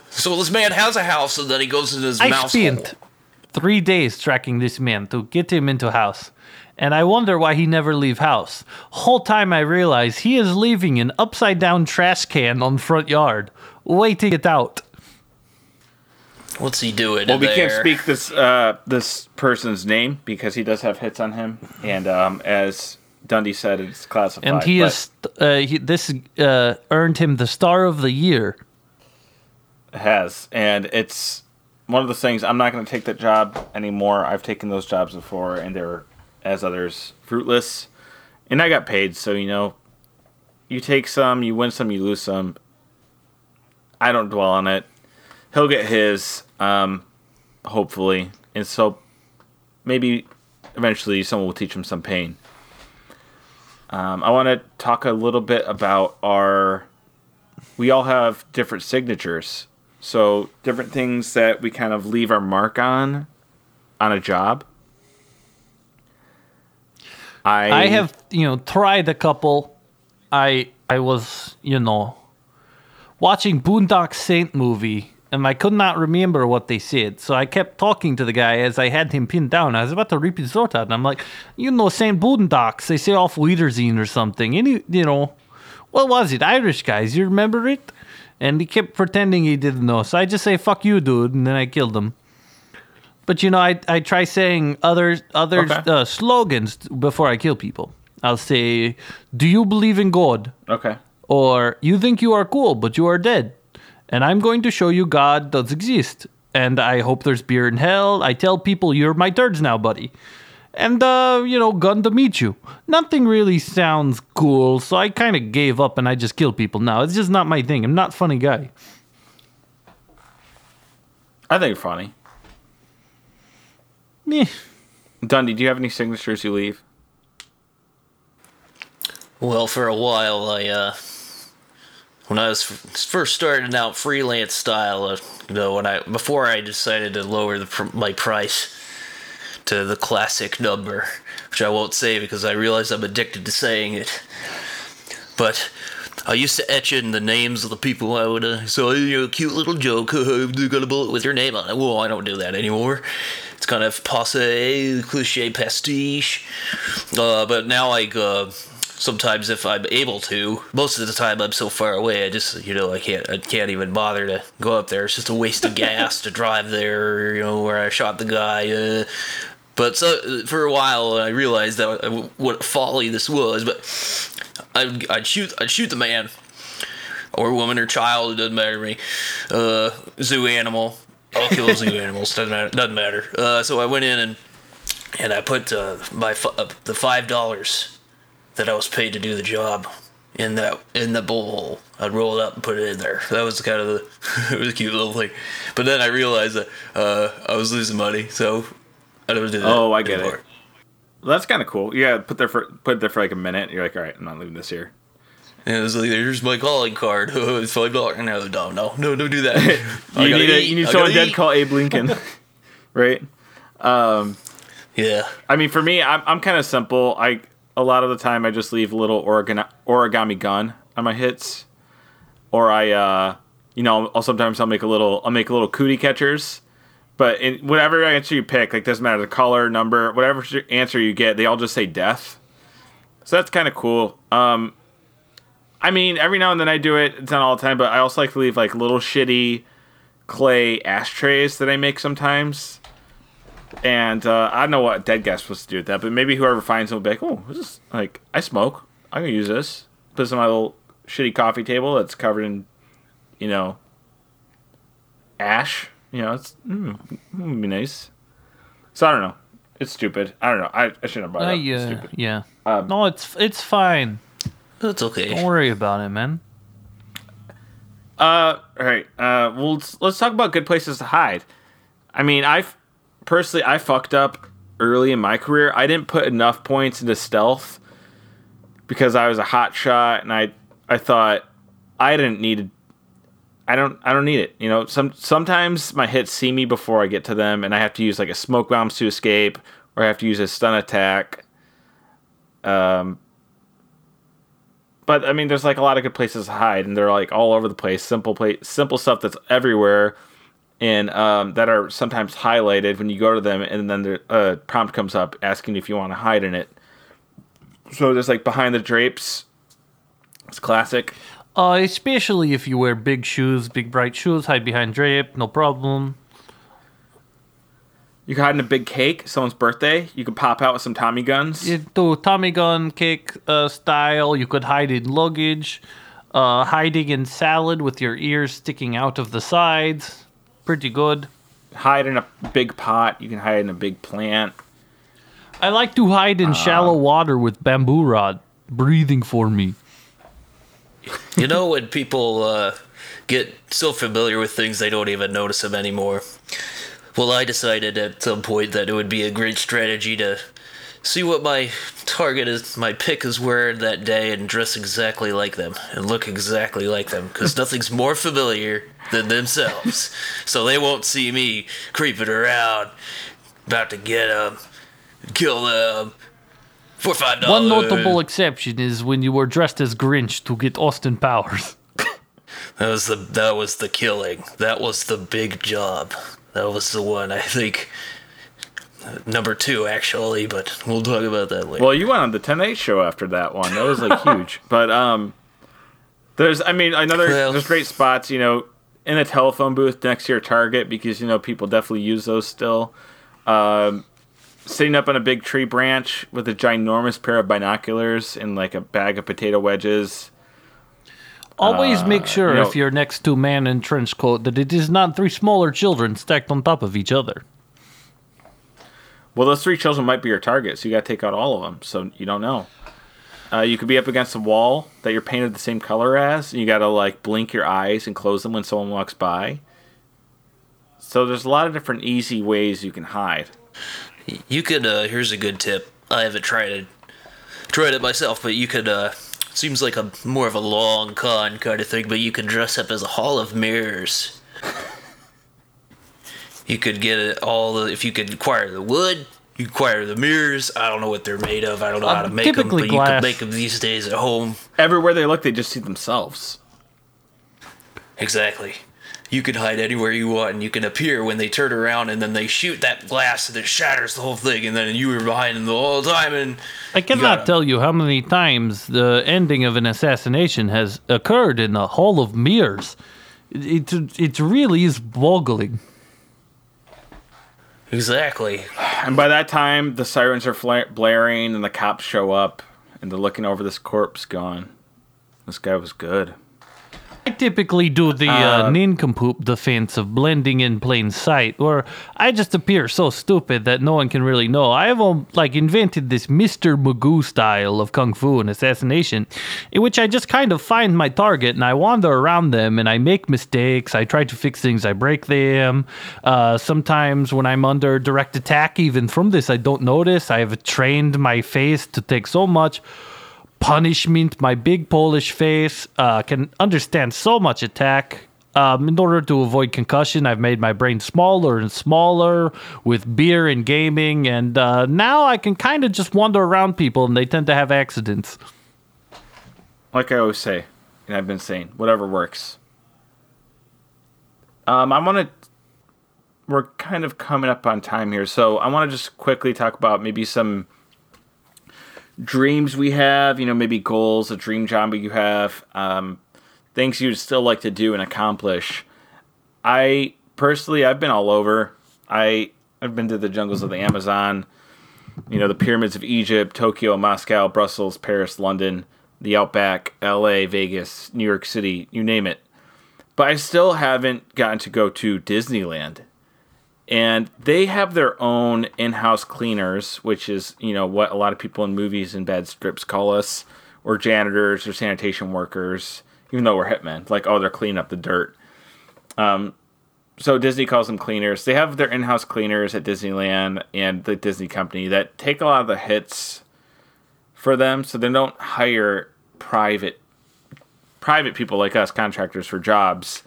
So this man has a house, and then he goes into his mouse. I mouse spent hole. three days tracking this man to get him into house. And I wonder why he never leave house. Whole time I realize he is leaving an upside down trash can on front yard, waiting it out. What's he doing? Well, in we there? can't speak this uh, this person's name because he does have hits on him, and um, as Dundee said, it's classified. And he but is uh, he, this uh, earned him the star of the year. has, and it's one of the things. I'm not going to take that job anymore. I've taken those jobs before, and they're as others fruitless. And I got paid, so you know, you take some, you win some, you lose some. I don't dwell on it. He'll get his, um, hopefully, and so maybe eventually someone will teach him some pain. Um, I want to talk a little bit about our. We all have different signatures, so different things that we kind of leave our mark on, on a job. I I have, you know, tried a couple. I I was, you know, watching Boondock Saint movie and I could not remember what they said. So I kept talking to the guy as I had him pinned down. I was about to rip his throat out and I'm like, you know, Saint Boondocks, they say off Wiedersehen or something. Any you know, what was it? Irish guys, you remember it? And he kept pretending he didn't know. So I just say, fuck you, dude, and then I killed him. But you know, I I try saying other other Okay. uh, slogans before I kill people. I'll say, "Do you believe in God?" okay. or "You think you are cool, but you are dead." And I'm going to show you God does exist. And I hope there's beer in hell. I tell people you're my turds now, buddy. And uh, you know, gun to meet you. Nothing really sounds cool, so I kind of gave up and I just kill people now. It's just not my thing. I'm not a funny guy. I think it's funny. Meh. Dundee, do you have any signatures you leave? Well, for a while, I uh, when I was first starting out freelance style, uh, you know, when I before I decided to lower the my price to the classic number, which I won't say because I realize I'm addicted to saying it. But I used to etch in the names of the people I would. Uh, so you know, cute little joke. <laughs> you got a bullet with your name on it. Well, I don't do that anymore. It's kind of passe, cliche, pastiche. Uh, but now I. Uh, sometimes if I'm able to. Most of the time I'm so far away, I just you know I can't I can't even bother to go up there. It's just a waste of gas to drive there. You know where I shot the guy. Uh, but so for a while I realized that uh, what folly this was. But I'd, I'd shoot I'd shoot the man or woman or child. It doesn't matter to me. Uh, zoo animal. I'll kill zoo animals. Doesn't matter. Doesn't matter. Uh, so I went in and and I put uh, my uh, the five dollars that I was paid to do the job in that in the bowl. I'd roll it up and put it in there. That was kind of the <laughs> it was a cute little thing. But then I realized that uh, I was losing money, so I don't do that. Oh, I get it. Well, that's kind of cool. Yeah, put there for put it there for like a minute. You're like, all right, I'm not leaving this here. And it was like, "Here's my calling card. <laughs> it's five dollars." No, no, no, no, don't do that. <laughs> You need a, you need I someone dead. eat. Call Abe Lincoln, right? Um, Yeah, I mean, for me, I'm I'm kind of simple. I a lot of the time I just leave a little origami, origami gun on my hits, or I, uh, you know, I'll sometimes I'll make a little I'll make a little cootie catchers. But in whatever answer you pick, like doesn't matter the color, number, whatever answer you get, they all just say death. So that's kind of cool. Um, I mean, every now and then I do it. It's not all the time, but I also like to leave like little shitty clay ashtrays that I make sometimes. And uh, I don't know what dead guy's supposed to do with that, but maybe whoever finds it will be like, oh, this is like I smoke. I'm gonna use this. Put this on my little shitty coffee table that's covered in, you know, ash. You know, it's mm, mm, be nice. So I don't know. It's stupid. I don't know. I, I shouldn't have brought it Uh, up. Yeah, stupid. yeah. Um, no, it's it's fine. That's okay. Don't worry about it, man. Uh, all right. Uh, well, let's, let's talk about good places to hide. I mean, I personally I fucked up early in my career. I didn't put enough points into stealth because I was a hot shot, and I I thought I didn't need. I don't I don't need it. You know, some sometimes my hits see me before I get to them, and I have to use like a smoke bombs to escape, or I have to use a stun attack. Um, but I mean, there's like a lot of good places to hide, and they're like all over the place. Simple place, simple stuff that's everywhere, and um, that are sometimes highlighted when you go to them, and then the uh, prompt comes up asking if you want to hide in it. So there's like behind the drapes. It's classic. Uh, especially if you wear big shoes, big bright shoes, hide behind drape, no problem. You can hide in a big cake, someone's birthday. You can pop out with some Tommy guns. You do Tommy gun cake uh, style. You could hide in luggage, uh, hiding in salad with your ears sticking out of the sides. Pretty good. Hide in a big pot. You can hide in a big plant. I like to hide in shallow water with bamboo rod, breathing for me. You know when people uh, get so familiar with things they don't even notice them anymore? Well, I decided at some point that it would be a great strategy to see what my target is, my pick is wearing that day and dress exactly like them and look exactly like them because <laughs> nothing's more familiar than themselves. <laughs> So they won't see me creeping around, about to get them, kill them. For five dollars. One notable exception is when you were dressed as Grinch to get Austin Powers. <laughs> That was the that was the killing. That was the big job. That was the one I think. Number two, actually, but we'll talk about that later. Well, you went on the Tonight Show after that one. That was like <laughs> huge. But um, there's, I mean, another Well- there's great spots. You know, in a telephone booth next to your target because you know people definitely use those still. Um, sitting up on a big tree branch with a ginormous pair of binoculars and like a bag of potato wedges. Always make sure you know- if you're next to a man in trench coat that it is not three smaller children stacked on top of each other. Well, those three children might be your target, so you got to take out all of them. So you don't know. Uh, you could be up against a wall that you're painted the same color as, and you got to like blink your eyes and close them when someone walks by. So there's a lot of different easy ways you can hide. you could. Uh, here's a good tip. I haven't tried it, tried it myself, but you could. Uh, seems like a more of a long con kind of thing, but you could dress up as a hall of mirrors. You could get it all the if you could acquire the wood. You acquire the mirrors. I don't know what they're made of. I don't know how Uh, to make them, typically but you can make them these days at home. Everywhere they look, they just see themselves. Exactly. You can hide anywhere you want, and you can appear when they turn around, and then they shoot that glass, and it shatters the whole thing, and then you were behind them the whole time, and I cannot gotta- tell you how many times the ending of an assassination has occurred in the Hall of Mirrors. It, it, it really is boggling. Exactly. And by that time, the sirens are fla- blaring, and the cops show up, and they're looking over this corpse, going, "This guy was good." I typically do the uh, Uh, nincompoop defense of blending in plain sight, where I just appear so stupid that no one can really know. I have um, like invented this Mr. Magoo style of kung fu and assassination, in which I just kind of find my target and I wander around them and I make mistakes. I try to fix things, I break them. Uh, sometimes when I'm under direct attack, even from this, I don't notice. I have trained my face to take so much punishment. My big Polish face uh, can understand so much attack. Um, in order to avoid concussion, I've made my brain smaller and smaller with beer and gaming, and uh, now I can kind of just wander around people, and they tend to have accidents. like I always say, and I've been saying, whatever works. Um, I want to. We're kind of coming up on time here, so I want to just quickly talk about maybe some dreams we have. You know, maybe goals, a dream job you have, um, things you'd still like to do and accomplish. I personally, I've been all over. I I've been to the jungles of the Amazon, you know, the pyramids of Egypt, Tokyo, Moscow, Brussels, Paris, London, the Outback, L.A., Vegas, New York City, you name it. But I still haven't gotten to go to Disneyland. And they have their own in-house cleaners, which is, you know, what a lot of people in movies and bad scripts call us, or janitors or sanitation workers, even though we're hitmen. Like, oh, they're cleaning up the dirt. Um, so Disney calls them cleaners. They have their in-house cleaners at Disneyland and the Disney company that take a lot of the hits for them, so they don't hire private private people like us, contractors for jobs.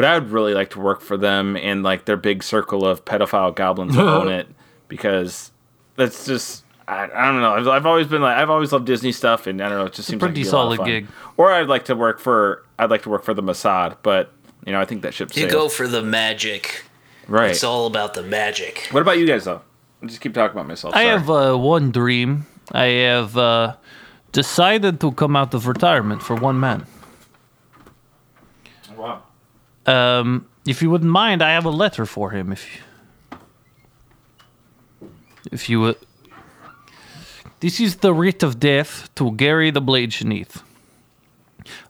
But I would really like to work for them and like their big circle of pedophile goblins who own <laughs> it because that's just I, I don't know. I've, I've always been like I've always loved Disney stuff, and I don't know. It just seems pretty like it'd a lot of solid fun. gig. Or I'd like to work for I'd like to work for the Mossad, but you know I think that ship You sailed. go for the magic. right. It's all about the magic. what about you guys though? I just keep talking about myself. I have uh, one dream. I have uh, decided to come out of retirement for one man. wow. Um, if you wouldn't mind, I have a letter for him. If you, if you would. This is the writ of death to Gary the Blade Shanice.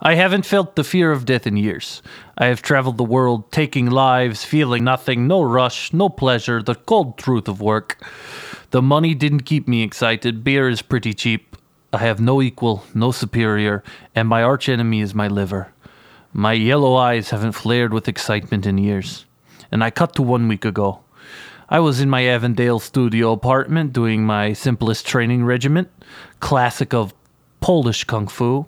I haven't felt the fear of death in years. I have traveled the world, taking lives, feeling nothing, no rush, no pleasure, the cold truth of work. The money didn't keep me excited. Beer is pretty cheap. I have no equal, no superior, and my archenemy is my liver. My yellow eyes haven't flared with excitement in years. And I cut to one week ago. I was in my Avondale studio apartment doing my simplest training regiment, classic of Polish kung fu.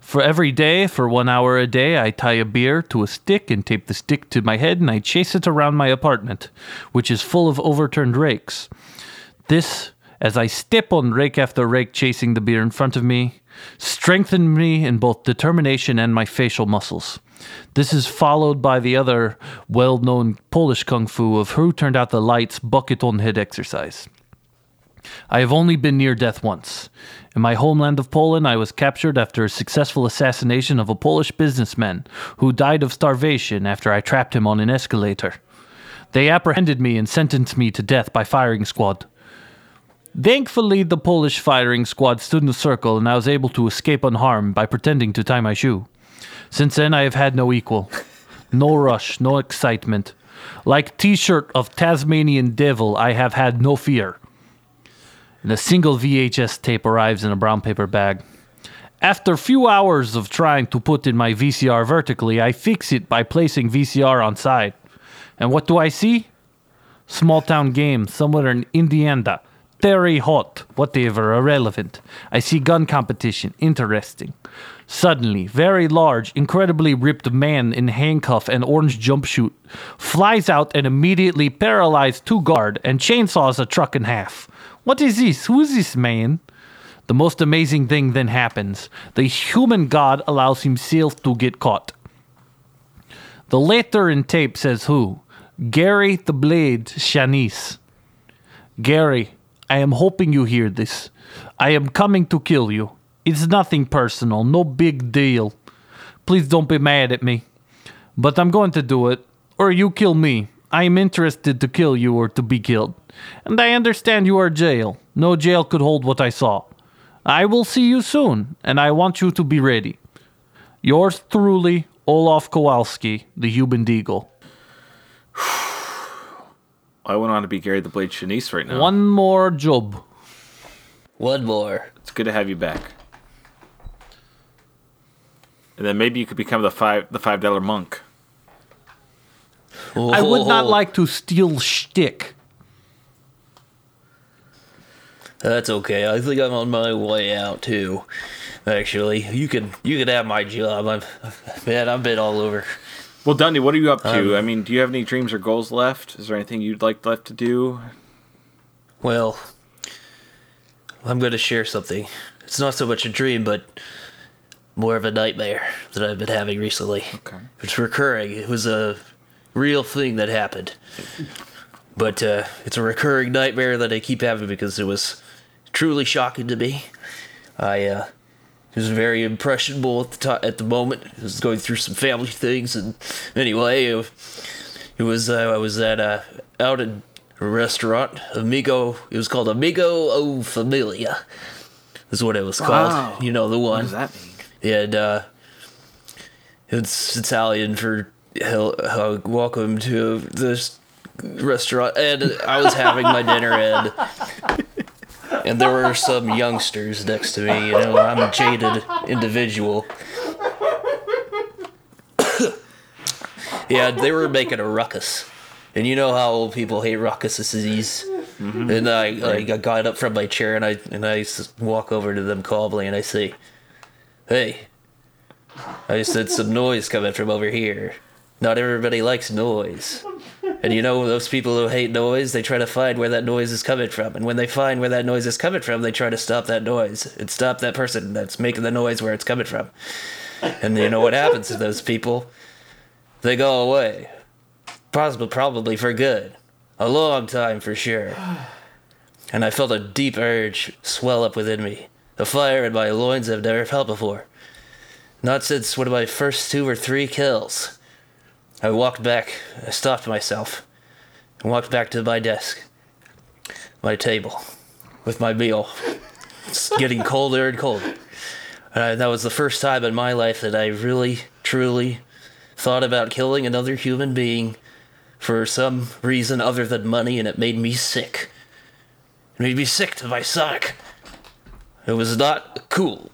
For every day, for one hour a day, I tie a beer to a stick and tape the stick to my head and I chase it around my apartment, which is full of overturned rakes. This, as I step on rake after rake chasing the beer in front of me, strengthened me in both determination and my facial muscles. This is followed by the other well known Polish kung fu of who turned out the lights bucket on head exercise. I have only been near death once. In my homeland of Poland, I was captured after a successful assassination of a Polish businessman who died of starvation after I trapped him on an escalator. They apprehended me and sentenced me to death by firing squad. Thankfully, the Polish firing squad stood in a circle and I was able to escape unharmed by pretending to tie my shoe. Since then, I have had no equal. No rush, no excitement. Like t shirt of Tasmanian devil, I have had no fear. And a single VHS tape arrives in a brown paper bag. After few hours of trying to put in my VCR vertically, I fix it by placing VCR on side. And what do I see? Small town game somewhere in Indiana. Very hot, whatever, irrelevant. I see gun competition, interesting. Suddenly, very large, incredibly ripped man in handcuff and orange jumpsuit flies out and immediately paralyzes two guard and chainsaws a truck in half. What is this? Who is this man? The most amazing thing then happens. The human god allows himself to get caught. The letter in tape says who? Gary the Blade Shanice. Gary, I am hoping you hear this. I am coming to kill you. It's nothing personal, no big deal. Please don't be mad at me. But I'm going to do it, or you kill me. I am interested to kill you or to be killed. And I understand you are jail. No jail could hold what I saw. I will see you soon, and I want you to be ready. Yours truly, Olaf Kowalski, the Human Deagle. <sighs> <sighs> <sighs> I wouldn't want to be Gary the Blade Shanice right now. One more job. One more. It's good to have you back. And then maybe you could become the five the five dollar monk. I would not like to steal shtick. That's okay. I think I'm on my way out too. Actually, you can you can have my job. I'm <laughs> man, I've been all over. Well, Dundee, what are you up to? Um, I mean, do you have any dreams or goals left? Is there anything you'd like left to do? Well, I'm going to share something. It's not so much a dream, but more of a nightmare that I've been having recently. Okay. It's recurring. It was a real thing that happened. But uh, it's a recurring nightmare that I keep having because it was truly shocking to me. I uh, was very impressionable at the to- at the moment. He was going through some family things, and anyway, it, It was uh, I was at uh, out at a restaurant, Amigo. It was called Amigo o Familia. Is what it was called. Wow. You know the one. What does that mean? And uh, it's Italian for hel- uh, welcome to this restaurant. And I was having my dinner, and <laughs> and there were some youngsters next to me. You know, I'm a jaded individual. <coughs> yeah, they were making a ruckus. And you know how old people hate ruckuses. Mm-hmm. And I, like, I got up from my chair and I and I walk over to them calmly and I say, "Hey, I said some noise coming from over here. Not everybody likes noise. And you know those people who hate noise, they try to find where that noise is coming from. And when they find where that noise is coming from, they try to stop that noise and stop that person that's making the noise where it's coming from. And you know what happens to those people? They go away. Possibly, probably for good. A long time for sure. And I felt a deep urge swell up within me. A fire in my loins I've never felt before. Not since one of my first two or three kills. I walked back, I stopped myself, and walked back to my desk, my table, with my meal. It's getting colder and colder. And that was the first time in my life that I really, truly thought about killing another human being for some reason other than money, and it made me sick. It made me sick to my stomach. It was not cool.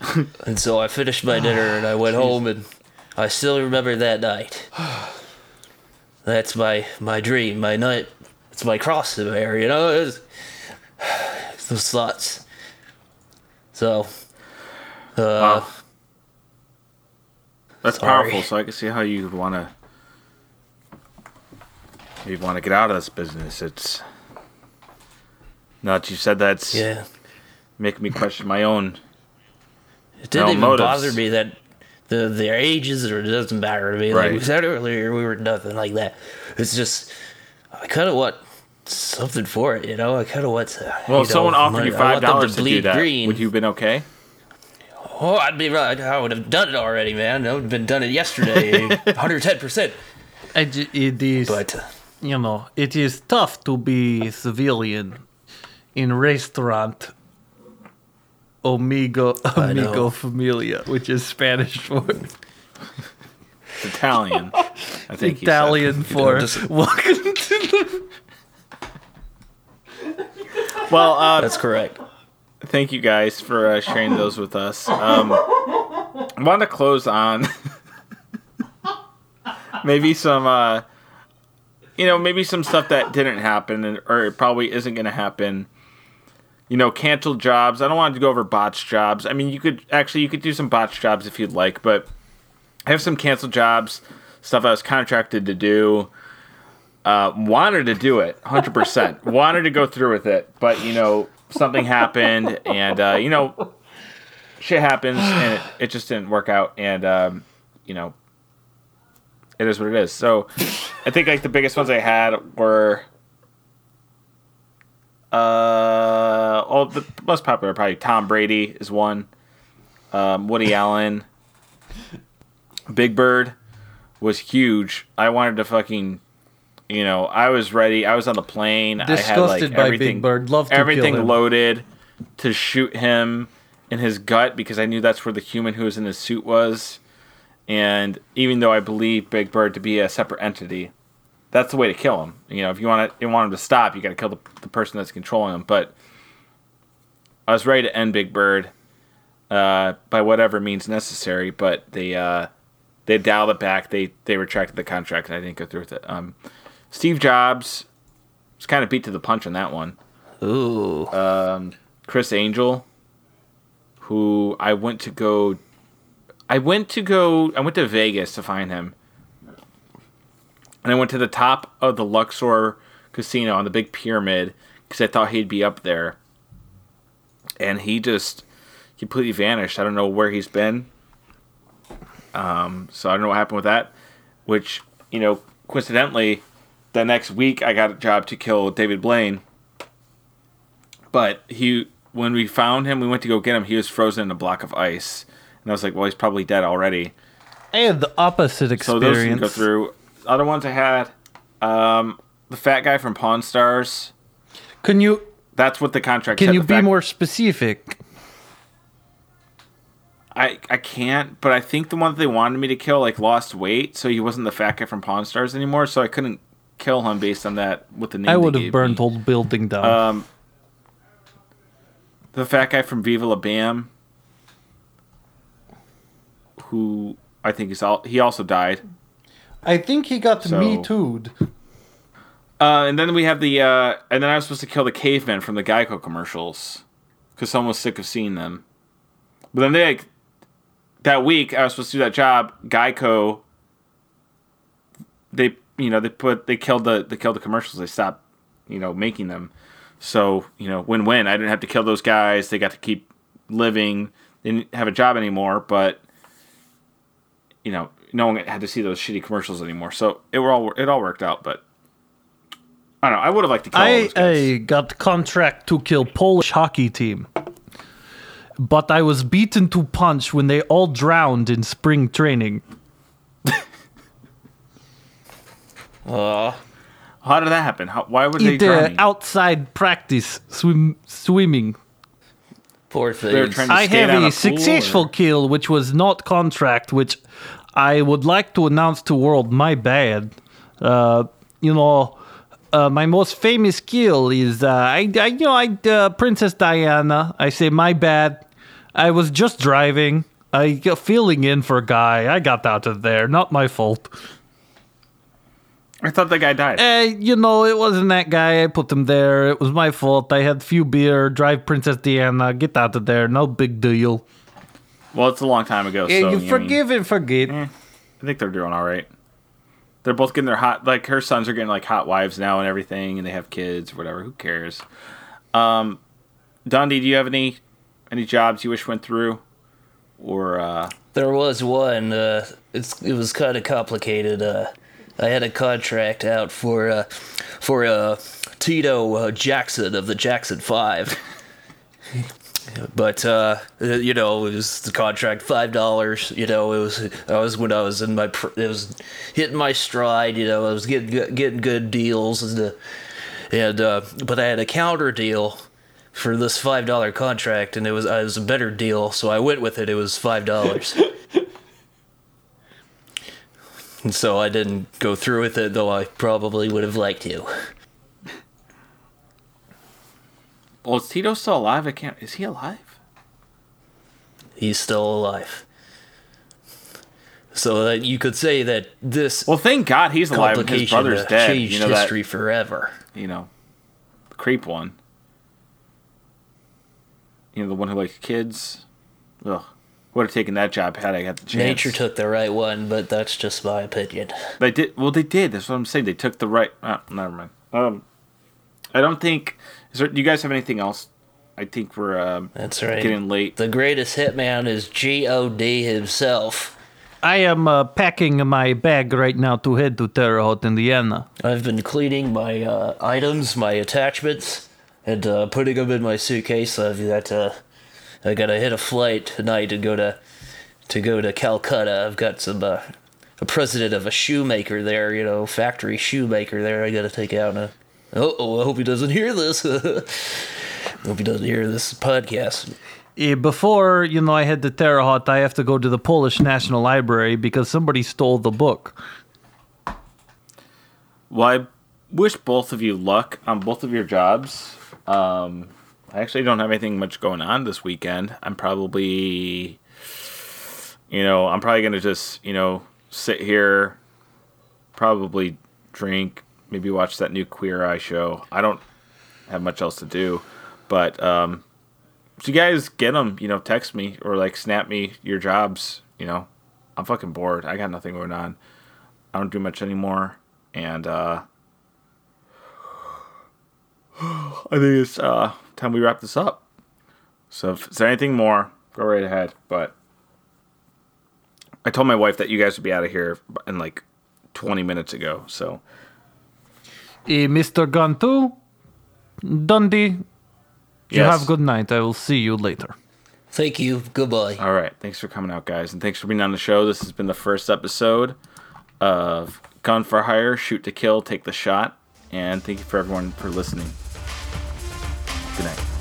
<laughs> and so I finished my dinner and I went home and I still remember that night. <sighs> That's my my dream, my night. It's my cross to bear, you know. It's, <sighs> those thoughts. So, uh, Wow. That's Sorry. powerful. So I can see how you would want to. You want to get out of this business. It's. Now that you said that's yeah. making me question my own. It didn't even motives. bother me that the their ages or it doesn't matter to me. Like we said earlier, we were nothing like that. It's just I kind of want something for it, you know. I kind of want. To, Well, you if someone offered like, you five dollars to, do that, green. would you have been okay? Oh, I'd be right. I would have done it already, man. I would have been done it yesterday, <laughs> 110. percent I j- It is, But uh, you know, it is tough to be civilian in restaurant Amigo I. Amigo Familia, which is Spanish for It's Italian. I think he said. Italian for just- welcome to the Well, uh, that's correct. thank you guys for uh, sharing those with us. Um, I want to close on <laughs> maybe some, uh, you know, maybe some stuff that didn't happen and, or it probably isn't going to happen. You know, canceled jobs. I don't want to go over botched jobs. I mean, you could actually you could do some botched jobs if you'd like, but I have some canceled jobs, stuff I was contracted to do. Uh, wanted to do it 100% <laughs> wanted to go through with it but you know something happened and uh, you know shit happens and it, it just didn't work out and um, you know it is what it is so i think like the biggest ones i had were uh all the most popular probably tom brady is one um, woody <laughs> allen big bird was huge i wanted to fucking you know, I was ready. I was on the plane. I had like Disgusted by Big everything, Bird. Love to kill everything loaded to shoot him in his gut because I knew that's where the human who was in his suit was. And even though I believe Big Bird to be a separate entity, that's the way to kill him. You know, if you want to, you want him to stop, you got to kill the, the person that's controlling him. But I was ready to end Big Bird uh, by whatever means necessary. But they uh, they dialed it back. They they retracted the contract, and I didn't go through with it. Um, Steve Jobs was kind of beat to the punch on that one. Ooh, Criss Angel, who I went to go, I went to go, I went to Vegas to find him, and I went to the top of the Luxor Casino on the big pyramid because I thought he'd be up there, and he just completely vanished. I don't know where he's been. Um, so I don't know what happened with that. Which you know, coincidentally, the next week I got a job to kill David Blaine but he when we found him we went to go get him he was frozen in a block of ice and i was like well he's probably dead already I had the opposite experience. so those didn't go through other ones i had The fat guy from Pawn Stars. Can you That's what the contract. can said. you be more specific? I I can't, but I think the one that they wanted me to kill like lost weight, so he wasn't the fat guy from Pawn Stars anymore. So I couldn't kill him based on that with the name. I would have burned me. whole building down. Um, the fat guy from Viva La Bam, who I think is all he also died. I think he got so- me too'd. Uh, and then we have the uh, and then I was supposed to kill the cavemen from the Geico commercials because someone was sick of seeing them. But then they like that week I was supposed to do that job. Geico, they you know they put they killed the they killed the commercials. They stopped you know making them. So you know win win. I didn't have to kill those guys. They got to keep living. They didn't have a job anymore, but you know no one had to see those shitty commercials anymore. So it were all it all worked out, but. I don't know. I would have liked to kill all I, those guys. I got contract to kill Polish hockey team. But I was beaten to punch when they all drowned in spring training. <laughs> Aw. How did that happen? How, why were they It, uh, drowning? outside practice swim swimming. Poor were things. I have a a successful or- kill, which was not contract, which I would like to announce to world. My bad. Uh, you know, uh, my most famous kill is uh, I, I, you know, I uh, Princess Diana. I say my bad. I was just driving. I got filling in for a guy. I got out of there. Not my fault. I thought the guy died. Uh, you know, it wasn't that guy. I put him there. It was my fault. I had few beer. Drive Princess Diana. Get out of there. No big deal. Well, it's a long time ago. Yeah, so, you I mean, forgive and forget. I think they're doing all right. They're both getting their hot, like her sons are getting like hot wives now and everything, and they have kids or whatever. Who cares? Um, Dundee, do you have any any jobs you wish went through, or uh, There was one. Uh, it's it was kind of complicated. Uh, I had a contract out for uh, for uh, Tito uh, Jackson of the Jackson Five. <laughs> But uh, you know, it was the contract five dollars. You know, it was I was when I was in my it was hitting my stride. You know, I was getting good- getting good deals and the, and uh, but I had a counter deal for this five dollar contract, and it was it was a better deal, so I went with it. It was five dollars. <laughs> And so I didn't go through with it, though I probably would have liked to. Well, is Tito still alive? I can't. Is he alive? He's still alive. So that you could say that this Well, thank God he's alive. and His brother's dead. changed You know history that. forever. You know, the creep one. You know the one who likes kids. Ugh, would have taken that job had I got the chance. Nature took the right one, but that's just my opinion. They did. Well, they did. That's what I'm saying. They took the right. Uh, never mind. Um, I don't think. Is there? Do you guys have anything else? I think we're um, That's right. getting late. The greatest hitman is G.O.D. himself. I am uh, packing my bag right now to head to Terre Haute, Indiana. I've been cleaning my uh, items, my attachments, and uh, putting them in my suitcase. I've got uh, I got to hit a flight tonight to go to to go to Calcutta. I've got some uh, a president of a shoemaker there, you know, factory shoemaker there. I got to take out. A, oh, I hope he doesn't hear this. <laughs> I hope he doesn't hear this podcast. Before, you know, I head to Terre Haute, I have to go to the Polish National Library because somebody stole the book. Well, I wish both of you luck on both of your jobs. Um, I actually don't have anything much going on this weekend. I'm probably, you know, I'm probably gonna just, you know, sit here, probably drink, maybe watch that new Queer Eye show. I don't have much else to do, but um, if you guys get them, you know, text me or like snap me your jobs. You know, I'm fucking bored. I got nothing going on. I don't do much anymore, and uh, <sighs> I think it's uh, time we wrap this up. So, if there's anything more, go right ahead. But I told my wife that you guys would be out of here in like 20 minutes ago. So, eh, Mr. Gantu, Dundee, you yes. have good night. I will see you later. Thank you. Goodbye. All right. Thanks for coming out, guys, and thanks for being on the show. This has been the first episode of Gun for Hire, Shoot to Kill, Take the Shot, and thank you for everyone for listening. Good night.